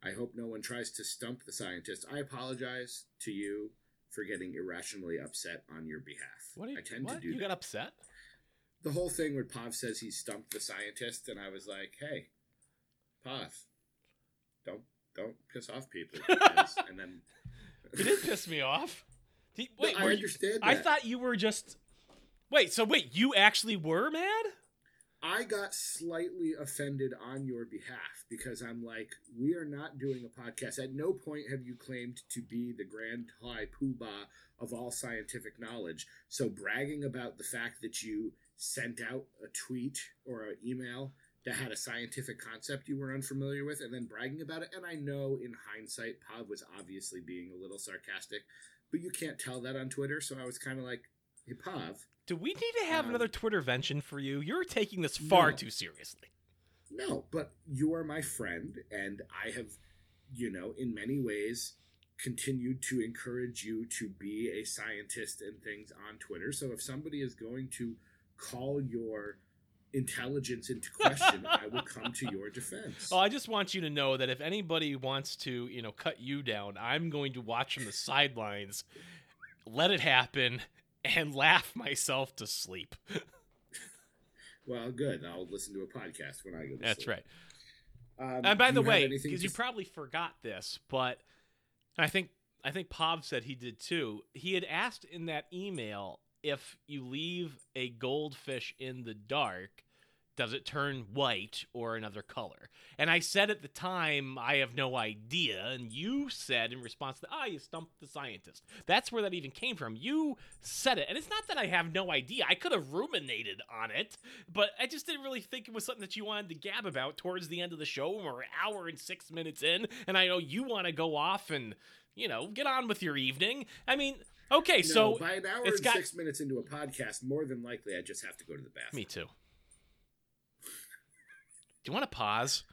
Speaker 3: I hope no one tries to stump the scientist. I apologize to you for getting irrationally upset on your behalf.
Speaker 2: What do you,
Speaker 3: I tend
Speaker 2: what?
Speaker 3: to do
Speaker 2: You
Speaker 3: that.
Speaker 2: got upset?
Speaker 3: the whole thing where Pav says he stumped the scientist, and I was like, "Hey, Pav, don't don't piss off people." (laughs) and then (laughs)
Speaker 2: he did piss me off. He-
Speaker 3: No,
Speaker 2: wait,
Speaker 3: I
Speaker 2: were you-
Speaker 3: understand.
Speaker 2: I thought you were just. Wait, so wait, you actually were mad?
Speaker 3: I got slightly offended on your behalf because I'm like, we are not doing a podcast. At no point have you claimed to be the grand high poobah of all scientific knowledge. So bragging about the fact that you sent out a tweet or an email that had a scientific concept you were unfamiliar with and then bragging about it. And I know in hindsight, Pav was obviously being a little sarcastic, but you can't tell that on Twitter. So I was kind of like, hey, Pav,
Speaker 2: Do we need to have
Speaker 3: Um,
Speaker 2: another Twitter vention for you? You're taking this far
Speaker 3: No.
Speaker 2: too seriously.
Speaker 3: No, but you are my friend, and I have, you know, in many ways continued to encourage you to be a scientist and things on Twitter. So if somebody is going to call your intelligence into question, I will come to your defense.
Speaker 2: Well, I just want you to know that if anybody wants to, you know, cut you down, I'm going to watch from the sidelines, let it happen, and laugh myself to sleep. (laughs)
Speaker 3: Well, good. I'll listen to a podcast when I go to
Speaker 2: That's
Speaker 3: sleep.
Speaker 2: right.
Speaker 3: Um,
Speaker 2: And by the way, because
Speaker 3: to
Speaker 2: you probably forgot this, but I think I think Pav said he did too. He had asked in that email if you leave a goldfish in the dark, does it turn white or another color? And I said at the time, I have no idea. And you said in response to, ah, you stumped the scientist. That's where that even came from. You said it. And it's not that I have no idea. I could have ruminated on it, but I just didn't really think it was something that you wanted to gab about towards the end of the show. and We're an hour and six minutes in. And I know you want to go off and, you know, get on with your evening. I mean, okay,
Speaker 3: No,
Speaker 2: so.
Speaker 3: by an hour
Speaker 2: it's
Speaker 3: and
Speaker 2: got-
Speaker 3: six minutes into a podcast, more than likely I just have to go to the bathroom.
Speaker 2: Me too. Do you want to pause?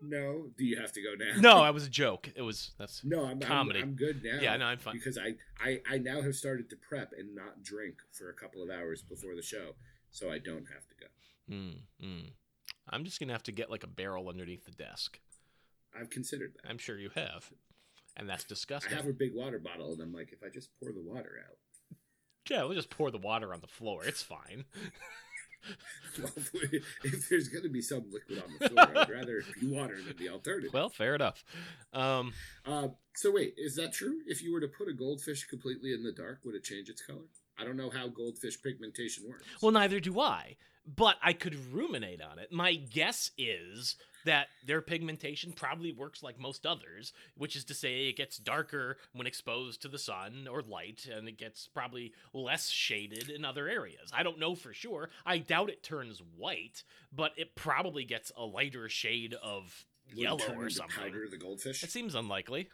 Speaker 3: No, do you have to go now?
Speaker 2: No, (laughs) I was a joke. It was that's
Speaker 3: No, I'm, I'm-
Speaker 2: Comedy.
Speaker 3: I'm, good now.
Speaker 2: Yeah, no, I'm fine.
Speaker 3: Because I, I, I now have started to prep and not drink for a couple of hours before the show, so I don't have to go.
Speaker 2: Mm, mm. I'm just gonna have to get like a barrel underneath the desk.
Speaker 3: I've considered that.
Speaker 2: I'm sure you have, and that's disgusting.
Speaker 3: I have a big water bottle, and I'm like, if I just pour the water out,
Speaker 2: Yeah, we'll just pour the water on the floor. It's fine. (laughs)
Speaker 3: well, if there's going to be some liquid on the floor, I'd (laughs) rather it be water than the alternative.
Speaker 2: Well, fair enough. Um,
Speaker 3: Uh, so wait, is that true? If you were to put a goldfish completely in the dark, would it change its color? I don't know how goldfish pigmentation works.
Speaker 2: well, neither do I, but I could ruminate on it. My guess is that their pigmentation probably works like most others, which is to say it gets darker when exposed to the sun or light, and it gets probably less shaded in other areas. I don't know for sure. I doubt it turns white, but it probably gets a lighter shade of
Speaker 3: Would
Speaker 2: yellow or something.
Speaker 3: Powder the goldfish.
Speaker 2: It seems unlikely,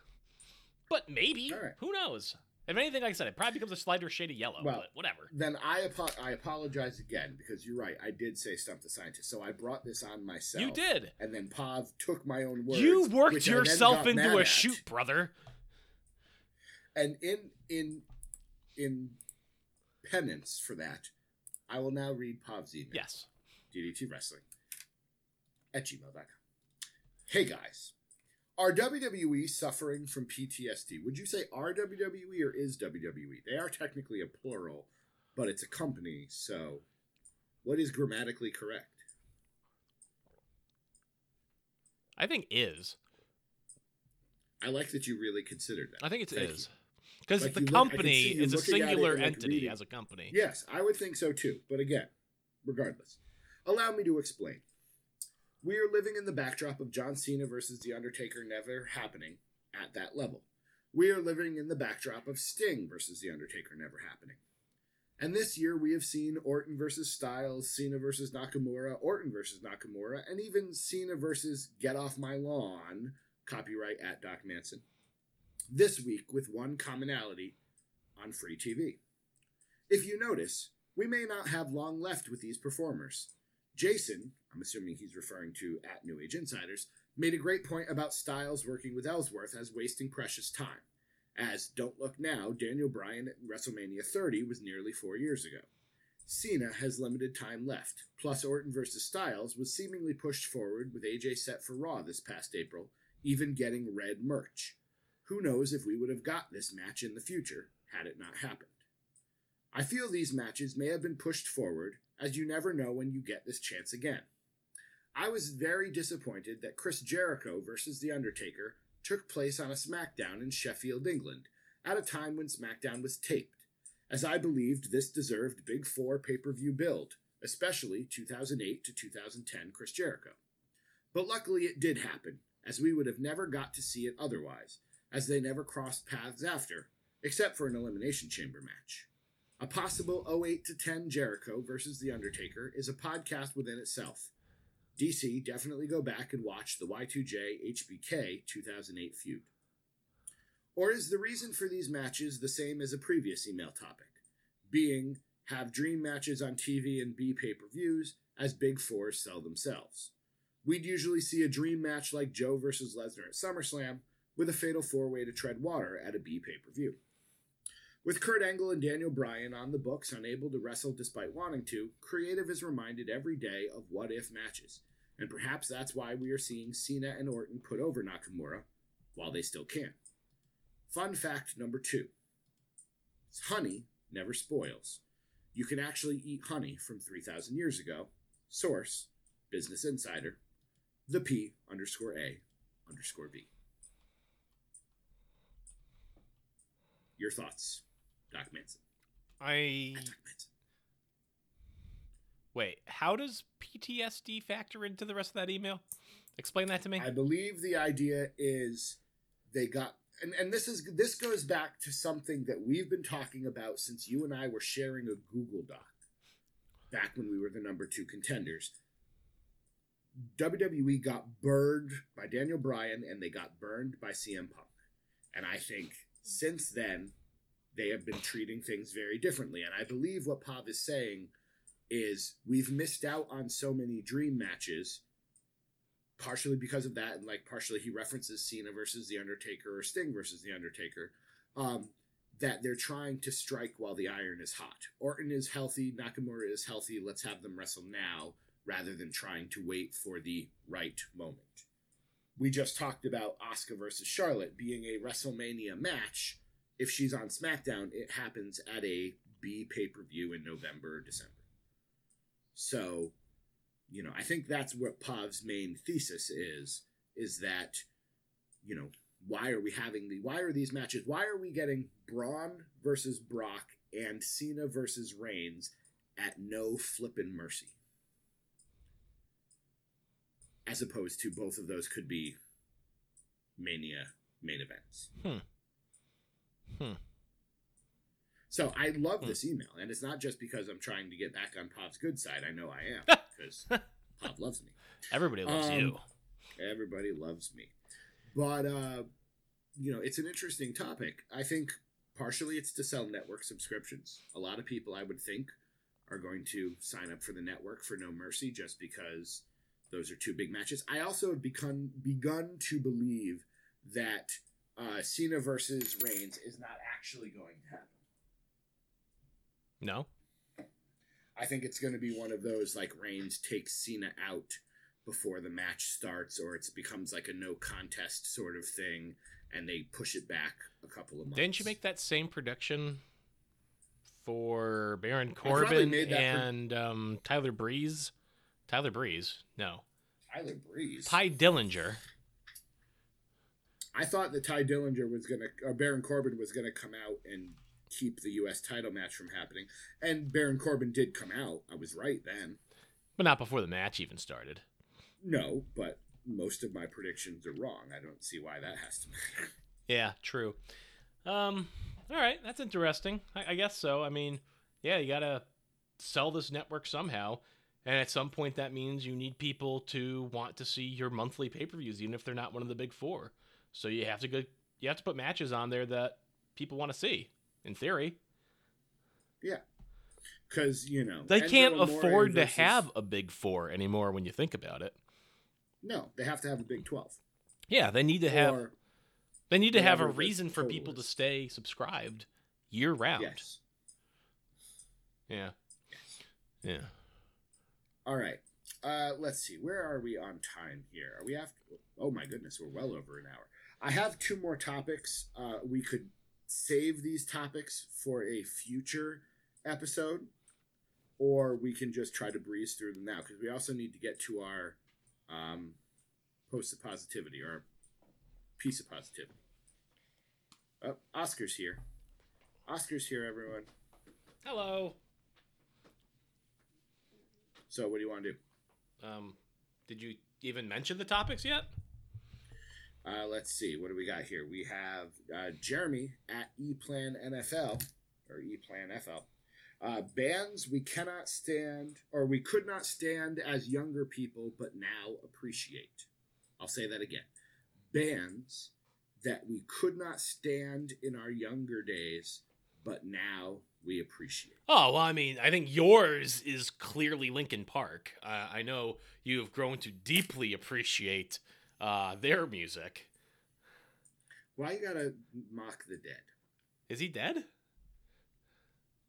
Speaker 2: but maybe.
Speaker 3: Right.
Speaker 2: Who knows? If anything, like I said, it probably becomes a slighter shade of yellow.
Speaker 3: Well,
Speaker 2: but whatever.
Speaker 3: Then I apo- I apologize again because you're right. I did say stump the scientist, so I brought this on myself.
Speaker 2: You did.
Speaker 3: and then Pav took my own words.
Speaker 2: You worked
Speaker 3: which I then
Speaker 2: yourself into a
Speaker 3: at.
Speaker 2: shoot, brother.
Speaker 3: And in in in penance for that, I will now read Pav's email.
Speaker 2: Yes.
Speaker 3: DDT Wrestling at gmail.com. Hey guys, are WWE suffering from PTSD? Would you say are WWE or is WWE? They are technically a plural, but it's a company, so what is grammatically correct?
Speaker 2: I think is.
Speaker 3: I like that you really considered that.
Speaker 2: I think it's
Speaker 3: Thank
Speaker 2: is. Because
Speaker 3: Like
Speaker 2: the
Speaker 3: you look-
Speaker 2: company is a
Speaker 3: looking at it
Speaker 2: singular
Speaker 3: like,
Speaker 2: entity
Speaker 3: reading.
Speaker 2: as a company.
Speaker 3: Yes, I would think so too. But again, regardless, allow me to explain. We are living in the backdrop of John Cena versus The Undertaker never happening at that level. We are living in the backdrop of Sting versus The Undertaker never happening. And this year we have seen Orton versus Styles, Cena versus Nakamura, Orton versus Nakamura, and even Cena versus Get Off My Lawn, copyright at Doc Manson. This week with one commonality on free TV. If you notice, we may not have long left with these performers. Jason, I'm assuming he's referring to at New Age Insiders, made a great point about Styles working with Ellsworth as wasting precious time. As Don't Look Now, Daniel Bryan at WrestleMania 30 was nearly four years ago. Cena has limited time left, plus Orton versus Styles was seemingly pushed forward with AJ set for Raw this past April, even getting red merch. Who knows if we would have got this match in the future had it not happened. I feel these matches may have been pushed forward, as you never know when you get this chance again. I was very disappointed that Chris Jericho versus The Undertaker took place on a SmackDown in Sheffield, England, at a time when SmackDown was taped, as I believed this deserved Big Four pay per view build, especially 2008 to 2010 Chris Jericho. But luckily it did happen, as we would have never got to see it otherwise, as they never crossed paths after, except for an Elimination Chamber match. A possible 08 to 10 Jericho versus The Undertaker is a podcast within itself. DC, definitely go back and watch the Y2J HBK 2008 feud. Or is the reason for these matches the same as a previous email topic? Being have dream matches on TV and B pay per views as Big Fours sell themselves. We'd usually see a dream match like Joe versus Lesnar at SummerSlam with a fatal four way to tread water at a B pay per view. With Kurt Angle and Daniel Bryan on the books, unable to wrestle despite wanting to, Creative is reminded every day of what if matches. And perhaps that's why we are seeing Cena and Orton put over Nakamura while they still can. Fun fact number two honey never spoils. You can actually eat honey from 3,000 years ago. Source Business Insider. The P underscore A underscore B. Your thoughts, Doc Manson.
Speaker 2: I
Speaker 3: Doc Manson.
Speaker 2: wait. How does PTSD factor into the rest of that email? Explain that to me.
Speaker 3: I believe the idea is they got and, and this is this goes back to something that we've been talking about since you and I were sharing a Google Doc back when we were the number two contenders. WWE got burned by Daniel Bryan and they got burned by CM Punk. And I think since then they have been treating things very differently. And I believe what Pav is saying is we've missed out on so many dream matches partially because of that, and like partially he references Cena versus The Undertaker or Sting versus The Undertaker, um, that they're trying to strike while the iron is hot. Orton is healthy, Nakamura is healthy, let's have them wrestle now rather than trying to wait for the right moment. We just talked about Asuka versus Charlotte being a WrestleMania match. If she's on SmackDown, it happens at a B pay per view in November or December. So you know, I think that's what Pav's main thesis is, is that, you know, why are we having the, why are these matches, why are we getting Braun versus Brock and Cena versus Reigns at no flippin' mercy? As opposed to both of those could be Mania main events.
Speaker 2: Hmm. Hmm.
Speaker 3: So I love
Speaker 2: Hmm.
Speaker 3: this email, and it's not just because I'm trying to get back on Pop's good side. I know I am (laughs) because Pop loves me.
Speaker 2: Everybody loves
Speaker 3: Um,
Speaker 2: you.
Speaker 3: Everybody loves me. But uh you know, it's an interesting topic. I think partially it's to sell network subscriptions. A lot of people I would think are going to sign up for the network for No Mercy just because those are two big matches. I also have begun begun to believe that uh Cena versus Reigns is not actually going to happen.
Speaker 2: No.
Speaker 3: I think it's going to be one of those like Reigns takes Cena out before the match starts, or it becomes like a no contest sort of thing, and they push it back a couple of months.
Speaker 2: Didn't you make that same prediction for Baron Corbin
Speaker 3: made that pre-
Speaker 2: and um, Tyler Breeze? Tyler Breeze? No.
Speaker 3: Tyler Breeze?
Speaker 2: Tye Dillinger.
Speaker 3: I thought that Tye Dillinger was going to, or Baron Corbin was going to come out and keep the U.S. title match from happening, and Baron Corbin did come out. I was right then.
Speaker 2: But not before the match even started.
Speaker 3: No, but most of my predictions are wrong. I don't see why that has to matter. (laughs)
Speaker 2: Yeah, true. Um, all right, that's interesting. I, I guess so. I mean, yeah, you gotta sell this network somehow, and at some point that means you need people to want to see your monthly pay per views, even if they're not one of the big four. So you have to go. You have to put matches on there that people want to see. In theory,
Speaker 3: Yeah, because you know
Speaker 2: they can't afford to have a big four anymore. When you think about it,
Speaker 3: No, they have to have a Big Twelve.
Speaker 2: yeah, they need to have. They need to have a reason for people to stay subscribed year round.
Speaker 3: yes.
Speaker 2: Yeah. Yeah.
Speaker 3: All right. Uh, let's see. Where are we on time here? Are we after? Oh my goodness, we're well over an hour. I have two more topics. Uh, we could save these topics for a future episode, or we can just try to breeze through them now because we also need to get to our um, post of positivity or piece of positivity. Oh, Oscar's here. Oscar's here, everyone.
Speaker 2: Hello.
Speaker 3: So what do you want to do?
Speaker 2: Um, did you even mention the topics yet?
Speaker 3: Uh, let's see. What do we got here? We have uh, Jeremy at ePlan NFL or ePlan FL. Uh, bands we cannot stand or we could not stand as younger people, but now appreciate. I'll say that again. Bands that we could not stand in our younger days, but now we appreciate.
Speaker 2: Oh well, I mean, I think yours is clearly Linkin Park. Uh, I know you have grown to deeply appreciate uh, their music.
Speaker 3: Why you gotta mock the dead?
Speaker 2: Is he dead?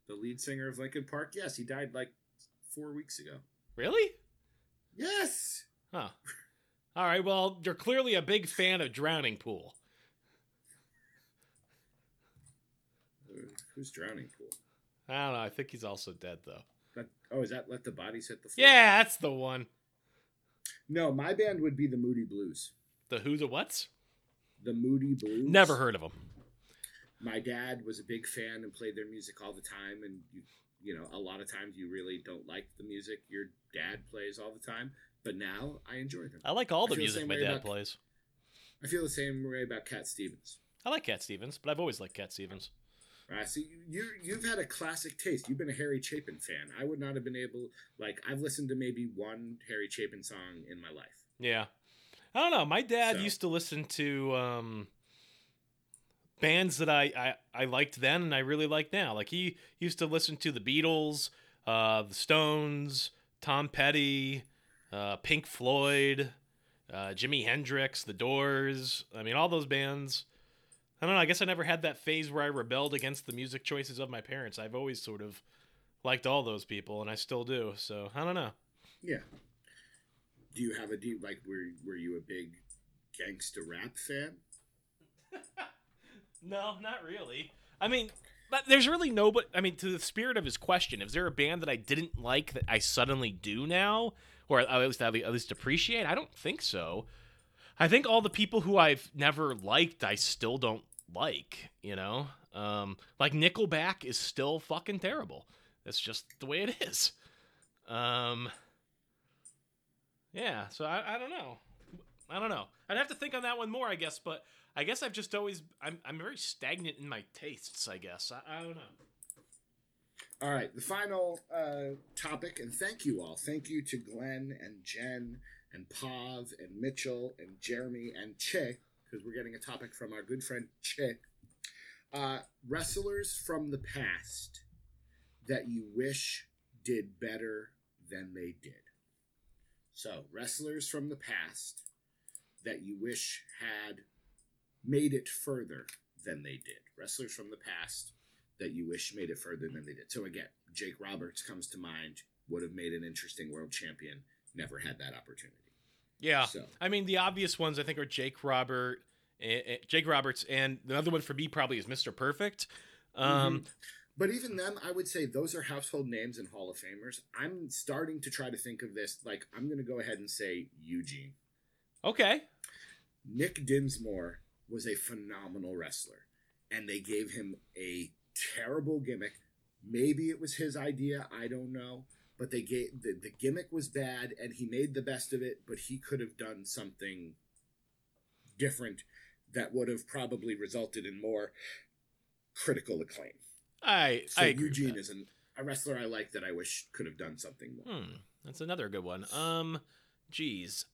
Speaker 3: The lead singer of Linkin Park? Yes, he died like four weeks ago.
Speaker 2: Really?
Speaker 3: Yes.
Speaker 2: Huh. All right. Well, you're clearly a big fan of Drowning Pool.
Speaker 3: Who's drowning pool?
Speaker 2: I don't know. I think he's also dead though.
Speaker 3: Let, oh, is that let the bodies hit the floor?
Speaker 2: Yeah, that's the one.
Speaker 3: No, my band would be the Moody Blues.
Speaker 2: The who, the what's?
Speaker 3: The Moody Blues.
Speaker 2: Never heard of them.
Speaker 3: My dad was a big fan and played their music all the time. And you, you know, a lot of times you really don't like the music your dad plays all the time. But now I enjoy them.
Speaker 2: I like all the
Speaker 3: feel the
Speaker 2: music my dad
Speaker 3: about-
Speaker 2: plays.
Speaker 3: I feel the same way about Cat Stevens.
Speaker 2: I like Cat Stevens, but I've always liked Cat Stevens.
Speaker 3: Right, so you, you you've had a classic taste. You've been a Harry Chapin fan. I would not have been able like I've listened to maybe one Harry Chapin song in my life.
Speaker 2: Yeah. I don't know. My dad
Speaker 3: So-
Speaker 2: used to listen to um, bands that I, I, I liked then and I really like now. Like he used to listen to the Beatles, uh, the Stones, Tom Petty, uh, Pink Floyd, uh, Jimi Hendrix, The Doors. I mean, all those bands. I don't know. I guess I never had that phase where I rebelled against the music choices of my parents. I've always sort of liked all those people, and I still do. So I don't know.
Speaker 3: Yeah. Do you have a deep like were were you a big gangsta rap fan? (laughs)
Speaker 2: No, not really. I mean, but there's really nobody. I mean, to the spirit of his question, is there a band that I didn't like that I suddenly do now, or at least at least appreciate? I don't think so. I think all the people who I've never liked, I still don't like. You know, um, like Nickelback is still fucking terrible. That's just the way it is. Um, yeah. So I, I don't know. I don't know. I'd have to think on that one more, I guess. But I guess I've just always I'm I'm very stagnant in my tastes. I guess I, I don't know.
Speaker 3: All right, the final uh, topic, and thank you all. Thank you to Glenn and Jen and Pav and Mitchell and Jeremy and Che, because we're getting a topic from our good friend Che. Uh, wrestlers from the past that you wish did better than they did. So, wrestlers from the past that you wish had made it further than they did. Wrestlers from the past that you wish made it further than they did. So again, Jake Roberts comes to mind. Would have made an interesting world champion. Never had that opportunity.
Speaker 2: Yeah.
Speaker 3: So
Speaker 2: I mean, the obvious ones I think are Jake Robert, eh, eh, Jake Roberts, and the other one for me probably is Mr. Perfect. Um,
Speaker 3: But even them, I would say those are household names and Hall of Famers. I'm starting to try to think of this. Like I'm going to go ahead and say Eugene.
Speaker 2: Okay.
Speaker 3: Nick Dinsmore was a phenomenal wrestler, and they gave him a terrible gimmick. Maybe it was his idea. I don't know. But they gave the, the gimmick was bad, and he made the best of it. But he could have done something different that would have probably resulted in more critical acclaim.
Speaker 2: I
Speaker 3: So
Speaker 2: I
Speaker 3: Eugene is an, a wrestler I like that I wish could have done something more.
Speaker 2: Hmm, that's another good one. Um, geez,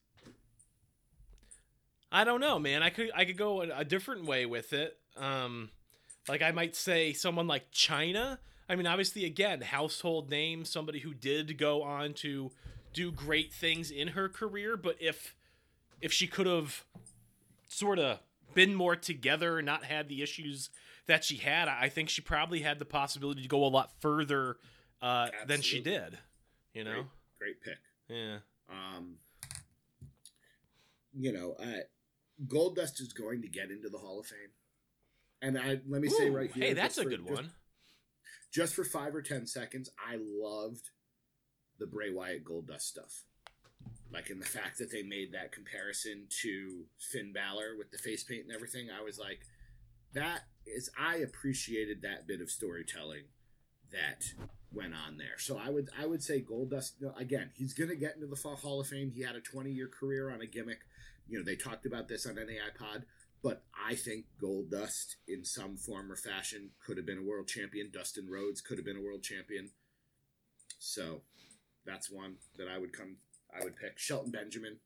Speaker 2: I don't know, man. I could I could go a, a different way with it. Um, like I might say someone like Chyna. I mean, obviously, again, household name, somebody who did go on to do great things in her career. But if if she could have sort of been more together and not had the issues that she had, I think she probably had the possibility to go a lot further uh, than she did. You know.
Speaker 3: Great, great pick.
Speaker 2: Yeah.
Speaker 3: Um, you know, uh, Goldust is going to get into the Hall of Fame, and I let me say right here.
Speaker 2: Hey, that's a good one.
Speaker 3: Just for five or ten seconds, I loved the Bray Wyatt Goldust stuff. Like in the fact that they made that comparison to Finn Balor with the face paint and everything, I was like, that is I appreciated that bit of storytelling that went on there. So I would I would say Goldust no, again. He's gonna get into the Hall of Fame. He had a 20 year career on a gimmick. You know they talked about this on NAI Pod, but I think Goldust in some form or fashion could have been a world champion. Dustin Rhodes could have been a world champion. So that's one that I would come. I would pick Shelton Benjamin,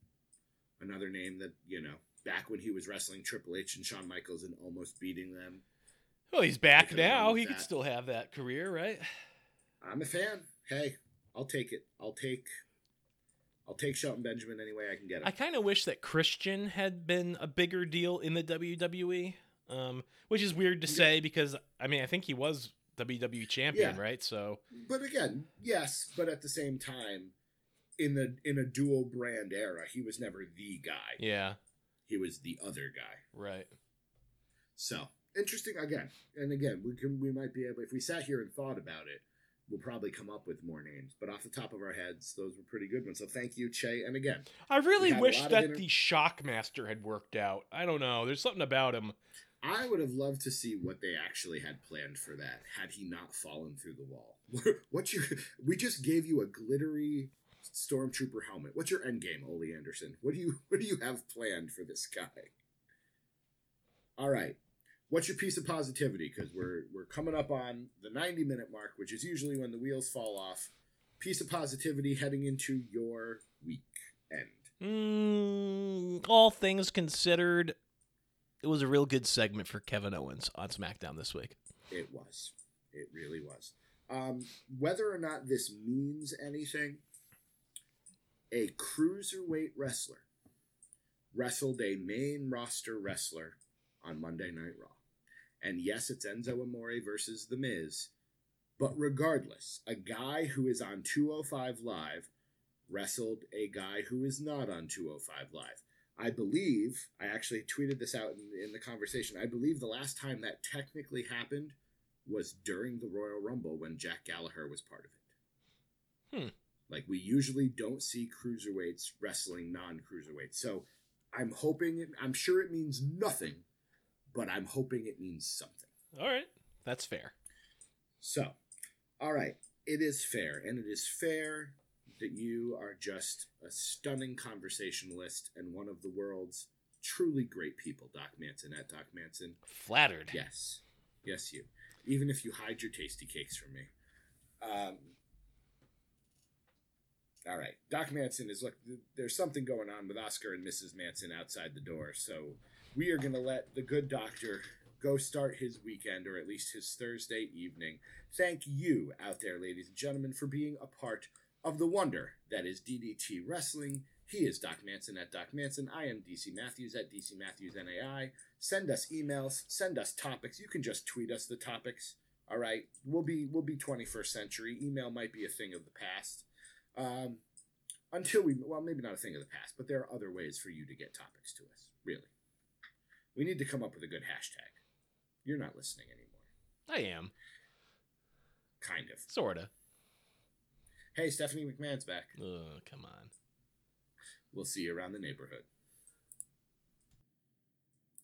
Speaker 3: another name that you know back when he was wrestling Triple H and Shawn Michaels and almost beating them.
Speaker 2: Well, he's back now. He could still have that career, right?
Speaker 3: I'm a fan. Hey, I'll take it. I'll take. I'll take Shelton Benjamin any way I can get him.
Speaker 2: I kind of wish that Christian had been a bigger deal in the WWE, um, which is weird to
Speaker 3: Yeah.
Speaker 2: say because I mean I think he was WWE champion,
Speaker 3: Yeah.
Speaker 2: right? So
Speaker 3: but again, yes, but at the same time, in the in a dual brand era, he was never the guy.
Speaker 2: yeah,
Speaker 3: He was the other guy.
Speaker 2: right.
Speaker 3: So interesting again, and again, we can we might be able if we sat here and thought about it, we'll probably come up with more names. But off the top of our heads, those were pretty good ones. So thank you, Che. And again,
Speaker 2: I really wish that
Speaker 3: inter-
Speaker 2: the Shockmaster had worked out. I don't know. There's something about him.
Speaker 3: I would have loved to see what they actually had planned for that had he not fallen through the wall. (laughs) What's your? We just gave you a glittery stormtrooper helmet. What's your end game, Ole Anderson? What do you (laughs) What do you have planned for this guy? All right. What's your piece of positivity? Because we're we're coming up on the ninety minute mark, which is usually when the wheels fall off. Piece of positivity heading into your weekend.
Speaker 2: Mm, all things considered, it was a real good segment for Kevin Owens on SmackDown this week.
Speaker 3: It was. It really was. Um, whether or not this means anything, a cruiserweight wrestler wrestled a main roster wrestler on Monday Night Raw. And yes, it's Enzo Amore versus The Miz. But regardless, a guy who is on 205 Live wrestled a guy who is not on 205 Live. I believe, I actually tweeted this out in, in the conversation. I believe the last time that technically happened was during the Royal Rumble when Jack Gallagher was part of it.
Speaker 2: Hmm.
Speaker 3: Like, we usually don't see cruiserweights wrestling non cruiserweights. So I'm hoping, it, I'm sure it means nothing, but I'm hoping it means something.
Speaker 2: All right, that's fair.
Speaker 3: So, all right, it is fair, and it is fair that you are just a stunning conversationalist and one of the world's truly great people, Doc Manson at Doc Manson.
Speaker 2: Flattered.
Speaker 3: Yes, yes, you. Even if you hide your tasty cakes from me. Um, all right, Doc Manson is look. There's something going on with Oscar and Mrs. Manson outside the door, so we are going to let the good doctor go start his weekend, or at least his Thursday evening. Thank you out there, ladies and gentlemen, for being a part of the wonder that is DDT Wrestling. He is Doc Manson at Doc Manson. I am DC Matthews at DC Matthews NAI. Send us emails. Send us topics. You can just tweet us the topics. All right, we'll be we'll be 21st century. Email might be a thing of the past. Um, until we well maybe not a thing of the past, but there are other ways for you to get topics to us. Really, we need to come up with a good hashtag. You're not listening anymore.
Speaker 2: I am.
Speaker 3: Kind of.
Speaker 2: Sorta.
Speaker 3: Hey, Stephanie McMahon's back.
Speaker 2: Ugh, come on.
Speaker 3: We'll see you around the neighborhood.